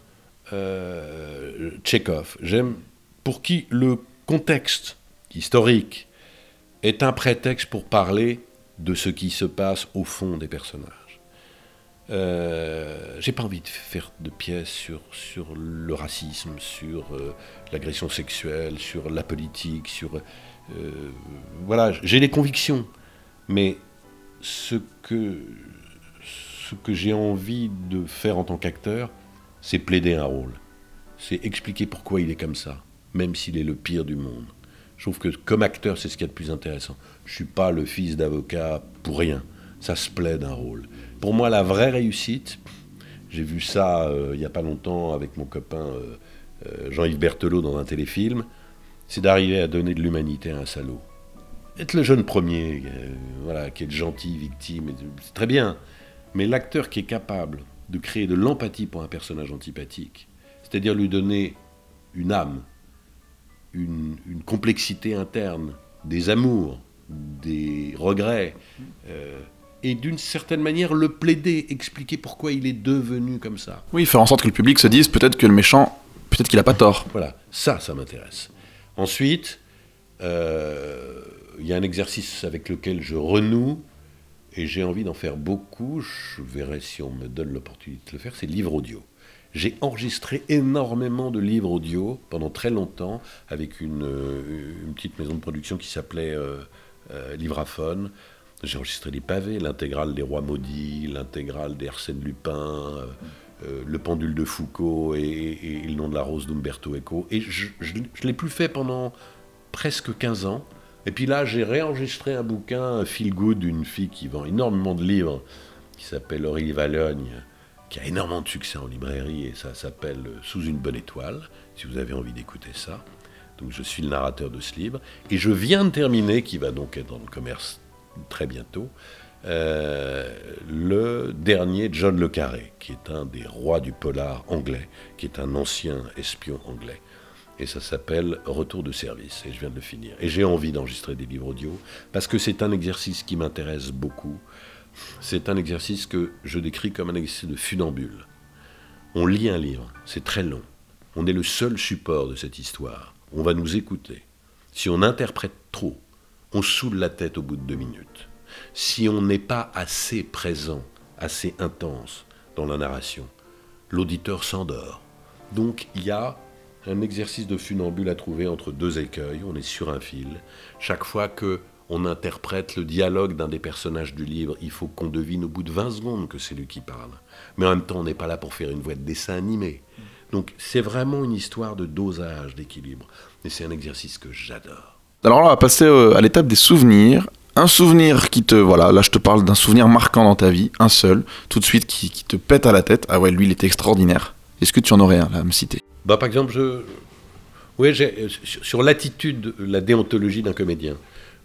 euh, Tchekhov, j'aime pour qui le contexte historique est un prétexte pour parler de ce qui se passe au fond des personnages. Euh, J'ai pas envie de faire de pièces sur, sur le racisme, sur euh, l'agression sexuelle, sur la politique, sur. euh, voilà, j'ai des convictions, mais ce que, ce que j'ai envie de faire en tant qu'acteur, c'est plaider un rôle. C'est expliquer pourquoi il est comme ça, même s'il est le pire du monde. Je trouve que comme acteur, c'est ce qu'il y a de plus intéressant. Je suis pas le fils d'avocat pour rien. Ça se plaide un rôle. Pour moi, la vraie réussite, j'ai vu ça euh, il y a pas longtemps avec mon copain euh, euh, Jean-Yves Berthelot dans un téléfilm, c'est d'arriver à donner de l'humanité à un salaud. Être le jeune premier, voilà, qui est gentil victime, c'est très bien. Mais l'acteur qui est capable de créer de l'empathie pour un personnage antipathique, c'est-à-dire lui donner une âme, une, une complexité interne, des amours, des regrets, euh, et d'une certaine manière le plaider, expliquer pourquoi il est devenu comme ça. Oui, faire en sorte que le public se dise peut-être que le méchant, peut-être qu'il a pas tort. Voilà, ça, ça m'intéresse. Ensuite, euh, il y a un exercice avec lequel je renoue, et j'ai envie d'en faire beaucoup, je verrai si on me donne l'opportunité de le faire, c'est livre audio. J'ai enregistré énormément de livres audio pendant très longtemps avec une, euh, petite maison de production qui s'appelait euh, euh, Livraphone. J'ai enregistré des pavés, l'intégrale des Rois Maudits, l'intégrale d'Arsène Lupin, euh, Le Pendule de Foucault et, et- Le Nom de la Rose d'Umberto Eco. Et je ne l'ai plus fait pendant presque 15 ans. Et puis là, j'ai réenregistré un bouquin, feel good d'une fille qui vend énormément de livres, qui s'appelle Aurélie Valogne, qui a énormément de succès en librairie, et ça s'appelle Sous une bonne étoile, si vous avez envie d'écouter ça. Donc je suis le narrateur de ce livre. Et je viens de terminer, qui va donc être dans le commerce très bientôt, euh, le dernier John Le Carré, qui est un des rois du polar anglais, qui est un ancien espion anglais. Et ça s'appelle Retour de service, et je viens de le finir. Et j'ai envie d'enregistrer des livres audio, parce que c'est un exercice qui m'intéresse beaucoup. C'est un exercice que je décris comme un exercice de funambule. On lit un livre, c'est très long. On est le seul support de cette histoire. On va nous écouter. Si on interprète trop, on saoule la tête au bout de deux minutes. Si on n'est pas assez présent, assez intense dans la narration, l'auditeur s'endort. Donc il y a un exercice de funambule à trouver entre deux écueils. On est sur un fil. Chaque fois que on interprète le dialogue d'un des personnages du livre, il faut qu'on devine au bout de 20 secondes que c'est lui qui parle. Mais en même temps, on n'est pas là pour faire une voix de dessin animé. Donc c'est vraiment une histoire de dosage, d'équilibre. Et c'est un exercice que j'adore. Alors là, on va passer euh, à l'étape des souvenirs. Un souvenir qui te. Voilà, là je te parle d'un souvenir marquant dans ta vie, un seul, tout de suite, qui, qui te pète à la tête. Ah ouais, lui il était extraordinaire. Est-ce que tu en aurais un là à me citer? Bah, par exemple, je... oui, euh, sur l'attitude, la déontologie d'un comédien.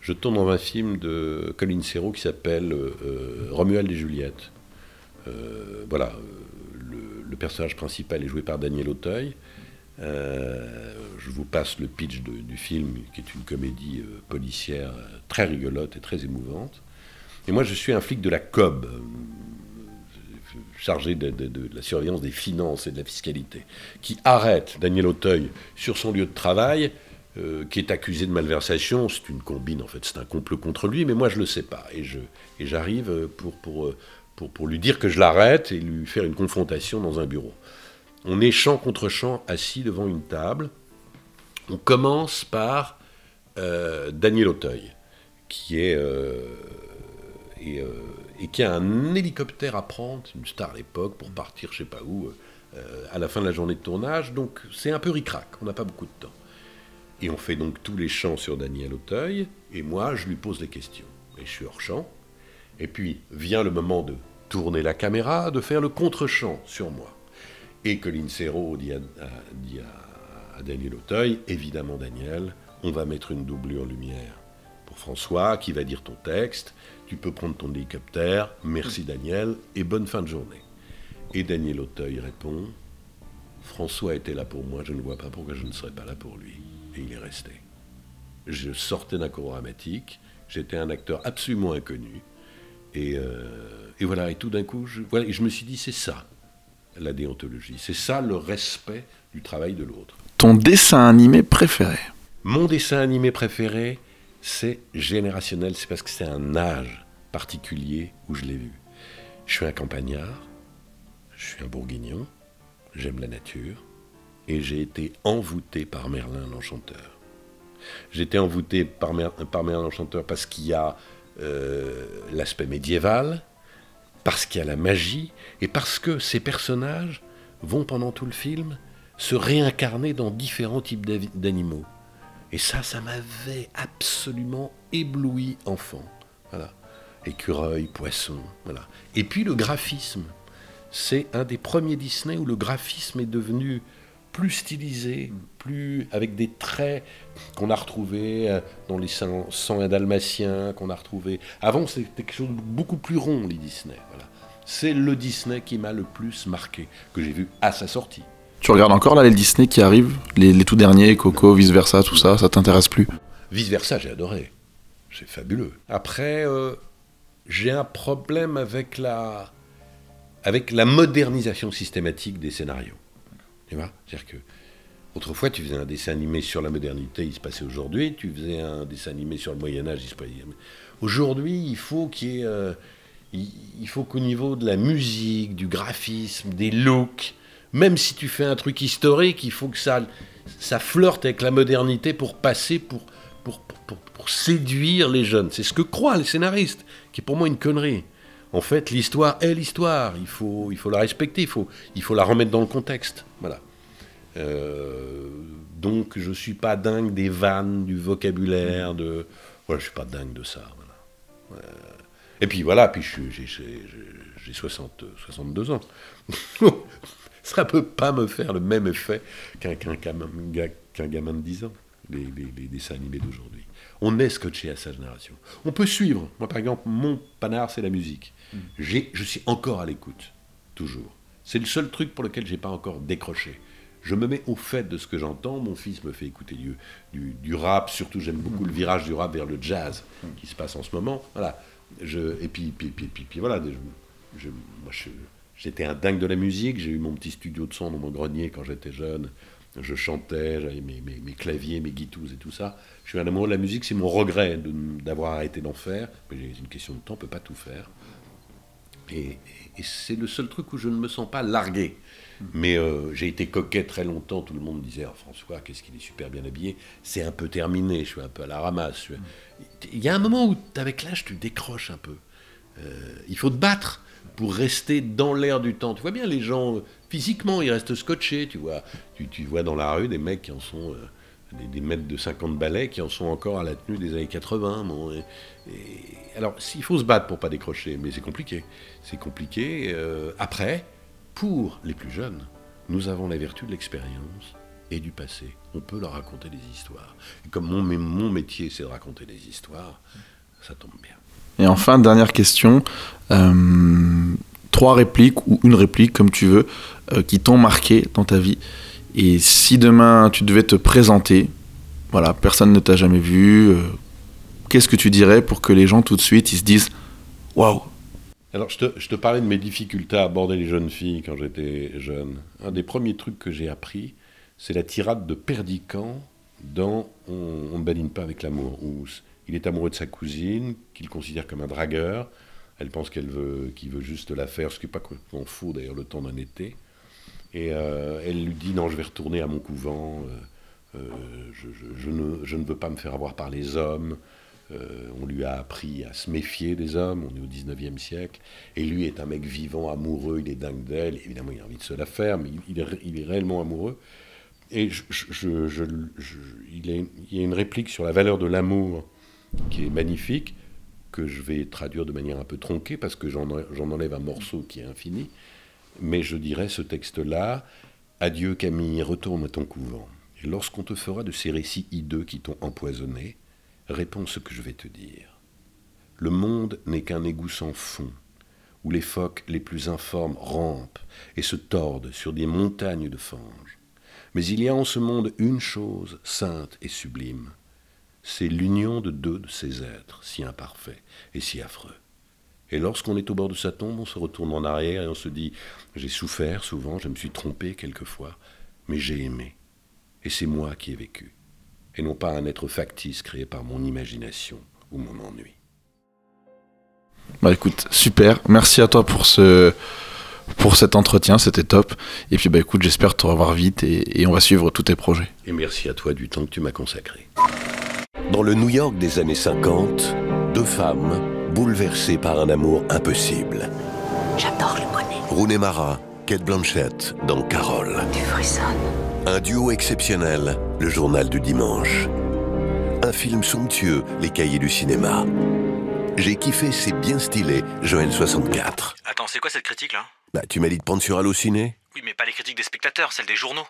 Je tourne dans un film de Colin Serrault qui s'appelle euh, euh, Romuald et Juliette. Euh, voilà, le, personnage principal est joué par Daniel Auteuil. je vous passe le pitch du film, qui est une comédie policière très rigolote et très émouvante. Et moi, je suis un flic de la COB, chargé de, la surveillance des finances et de la fiscalité, qui arrête Daniel Auteuil sur son lieu de travail, euh, qui est accusé de malversation. C'est une combine, en fait, c'est un complot contre lui, mais moi je ne le sais pas. Et, j'arrive pour, pour, euh, pour, lui dire que je l'arrête et lui faire une confrontation dans un bureau. On est champ contre champ assis devant une table. On commence par euh, Daniel Auteuil, qui est. a un hélicoptère à prendre, une star à l'époque, pour partir je sais pas où, euh, à la fin de la journée de tournage. Donc c'est un peu ric-rac, on n'a pas beaucoup de temps. Et on fait donc tous les chants sur Daniel Auteuil, et moi je lui pose des questions. Et je suis hors champ. Et puis vient le moment de tourner la caméra, de faire le contre-champ sur moi. Et que l'Insero dit, à Daniel Auteuil, évidemment Daniel, on va mettre une doublure lumière pour François qui va dire ton texte tu peux prendre ton hélicoptère, merci Daniel, et bonne fin de journée. Et Daniel Auteuil répond, François était là pour moi, je ne vois pas pourquoi je ne serais pas là pour lui. Et il est resté. Je sortais d'un cours dramatique, j'étais un acteur absolument inconnu, et, euh, voilà, et tout d'un coup, je, voilà, je me suis dit, c'est ça, la déontologie, c'est ça le respect du travail de l'autre. Ton dessin animé préféré? Mon dessin animé préféré, c'est générationnel, c'est parce que c'est un âge particulier où je l'ai vu. Je suis un campagnard, je suis un bourguignon, j'aime la nature, et j'ai été envoûté par Merlin l'Enchanteur. J'ai été envoûté par, Merlin l'Enchanteur parce qu'il y a euh, l'aspect médiéval, parce qu'il y a la magie, et parce que ces personnages vont pendant tout le film se réincarner dans différents types d'animaux. Et ça, ça m'avait absolument ébloui enfant. Voilà. Écureuil, poisson, voilà. Et puis le graphisme. C'est un des premiers Disney où le graphisme est devenu plus stylisé, plus avec des traits qu'on a retrouvés euh, dans les 100 et dalmatiens, qu'on a retrouvés. Avant, c'était quelque chose de beaucoup plus rond, les Disney. Voilà. C'est le Disney qui m'a le plus marqué, que j'ai vu à sa sortie. Tu regardes encore là les Disney qui arrivent, les, tout derniers, Coco, vice versa, tout ça, ça t'intéresse plus? Vice versa, j'ai adoré. C'est fabuleux. Après, euh, j'ai un problème avec la, avec la modernisation systématique des scénarios. Tu vois C'est-à-dire que autrefois, tu faisais un dessin animé sur la modernité, il se passait aujourd'hui. Tu faisais un dessin animé sur le Moyen Âge, il se passait. Aujourd'hui, il faut qu'il euh, il faut qu'au niveau de la musique, du graphisme, des looks, même si tu fais un truc historique, il faut que ça, ça flirte avec la modernité pour passer, pour, pour, pour, séduire les jeunes. C'est ce que croient les scénaristes, qui est pour moi une connerie. En fait, l'histoire est l'histoire. Il faut, la respecter, il faut, la remettre dans le contexte. Voilà. Euh, donc, je suis pas dingue des vannes, du vocabulaire, de. Voilà, je suis pas dingue de ça. Voilà. Euh, et puis voilà, puis j'ai 62 ans. (laughs) ça peut pas me faire le même effet qu'un gamin, gamin de 10 ans, les, dessins animés d'aujourd'hui. On est scotché à sa génération. On peut suivre. Moi, par exemple, mon panard, c'est la musique. Je suis encore à l'écoute, toujours. C'est le seul truc pour lequel j'ai pas encore décroché. Je me mets au fait de ce que j'entends. Mon fils me fait écouter du, rap, surtout j'aime beaucoup le virage du rap vers le jazz qui se passe en ce moment. Voilà. Et puis, voilà, moi, J'étais un dingue de la musique, j'ai eu mon petit studio de son dans mon grenier quand j'étais jeune. Je chantais, j'avais mes, mes, claviers, mes guitous et tout ça. Je suis un amoureux de la musique, c'est mon regret d'avoir arrêté d'en faire. Mais c'est une question de temps, on ne peut pas tout faire. Et, c'est le seul truc où je ne me sens pas largué. Mais euh, j'ai été coquet très longtemps, tout le monde disait oh, François, qu'est-ce qu'il est super bien habillé. C'est un peu terminé, je suis un peu à la ramasse. Il y a un moment où, avec l'âge, tu décroches un peu. Euh, il faut te battre pour rester dans l'air du temps. Tu vois bien les gens, physiquement, ils restent scotchés, tu vois. Tu, vois dans la rue des mecs qui en sont, euh, des, maîtres de 50 balais qui en sont encore à la tenue des années 80. Bon, alors, il faut se battre pour pas décrocher, mais c'est compliqué. C'est compliqué. Euh, après, pour les plus jeunes, nous avons la vertu de l'expérience et du passé. On peut leur raconter des histoires. Et comme mon, mon métier, c'est de raconter des histoires, ça tombe bien. Et enfin, dernière question. Euh, trois répliques ou une réplique, comme tu veux, euh, qui t'ont marqué dans ta vie. Et si demain tu devais te présenter, voilà, personne ne t'a jamais vu, euh, qu'est-ce que tu dirais pour que les gens tout de suite ils se disent waouh? Alors je te, parlais de mes difficultés à aborder les jeunes filles quand j'étais jeune. Un des premiers trucs que j'ai appris, c'est la tirade de Perdican dans On on ne badine pas avec l'amour, il est amoureux de sa cousine, qu'il considère comme un dragueur. Elle pense qu'elle veut, qu'il veut juste la faire, ce qui n'est pas complètement faux d'ailleurs le temps d'un été. Et euh, elle lui dit non, je vais retourner à mon couvent. euh, euh, je, ne, je ne veux pas me faire avoir par les hommes. On lui a appris à se méfier des hommes. On est au 19e siècle. Et lui est un mec vivant, amoureux. Il est dingue d'elle. Évidemment, il a envie de se la faire, mais il, est, il est réellement amoureux. Et il, il y a une réplique sur la valeur de l'amour qui est magnifique, que je vais traduire de manière un peu tronquée, parce que j'en enlève un morceau qui est infini. Mais je dirais ce texte-là Adieu Camille, retourne à ton couvent. Et lorsqu'on te fera de ces récits hideux qui t'ont empoisonné, réponds ce que je vais te dire. Le monde n'est qu'un égout sans fond, où les phoques les plus informes rampent et se tordent sur des montagnes de fange. Mais il y a en ce monde une chose sainte et sublime, c'est l'union de deux de ces êtres si imparfaits et si affreux. Et lorsqu'on est au bord de sa tombe, on se retourne en arrière et on se dit J'ai souffert souvent, je me suis trompé quelquefois, mais j'ai aimé. Et c'est moi qui ai vécu. Et non pas un être factice créé par mon imagination ou mon ennui. Bah écoute, super. Merci à toi pour ce pour cet entretien, c'était top. Et puis bah écoute, j'espère te revoir vite et, et on va suivre tous tes projets. Et merci à toi du temps que tu m'as consacré. Dans le New York des années 50, deux femmes bouleversées par un amour impossible. J'adore le bonnet. Rooney Mara, Kate Blanchett dans Carole. Tu frissonnes. Un duo exceptionnel, le journal du dimanche. Un film somptueux, les cahiers du cinéma. J'ai kiffé, c'est bien stylé, Joël 64. Attends, c'est quoi cette critique là? Bah, tu m'as dit de prendre sur Allociné Oui, mais pas les critiques des spectateurs, celles des journaux.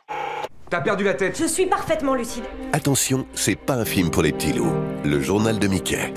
T'as perdu la tête. Je suis parfaitement lucide. Attention, c'est pas un film pour les petits loups. Le journal de Mickey.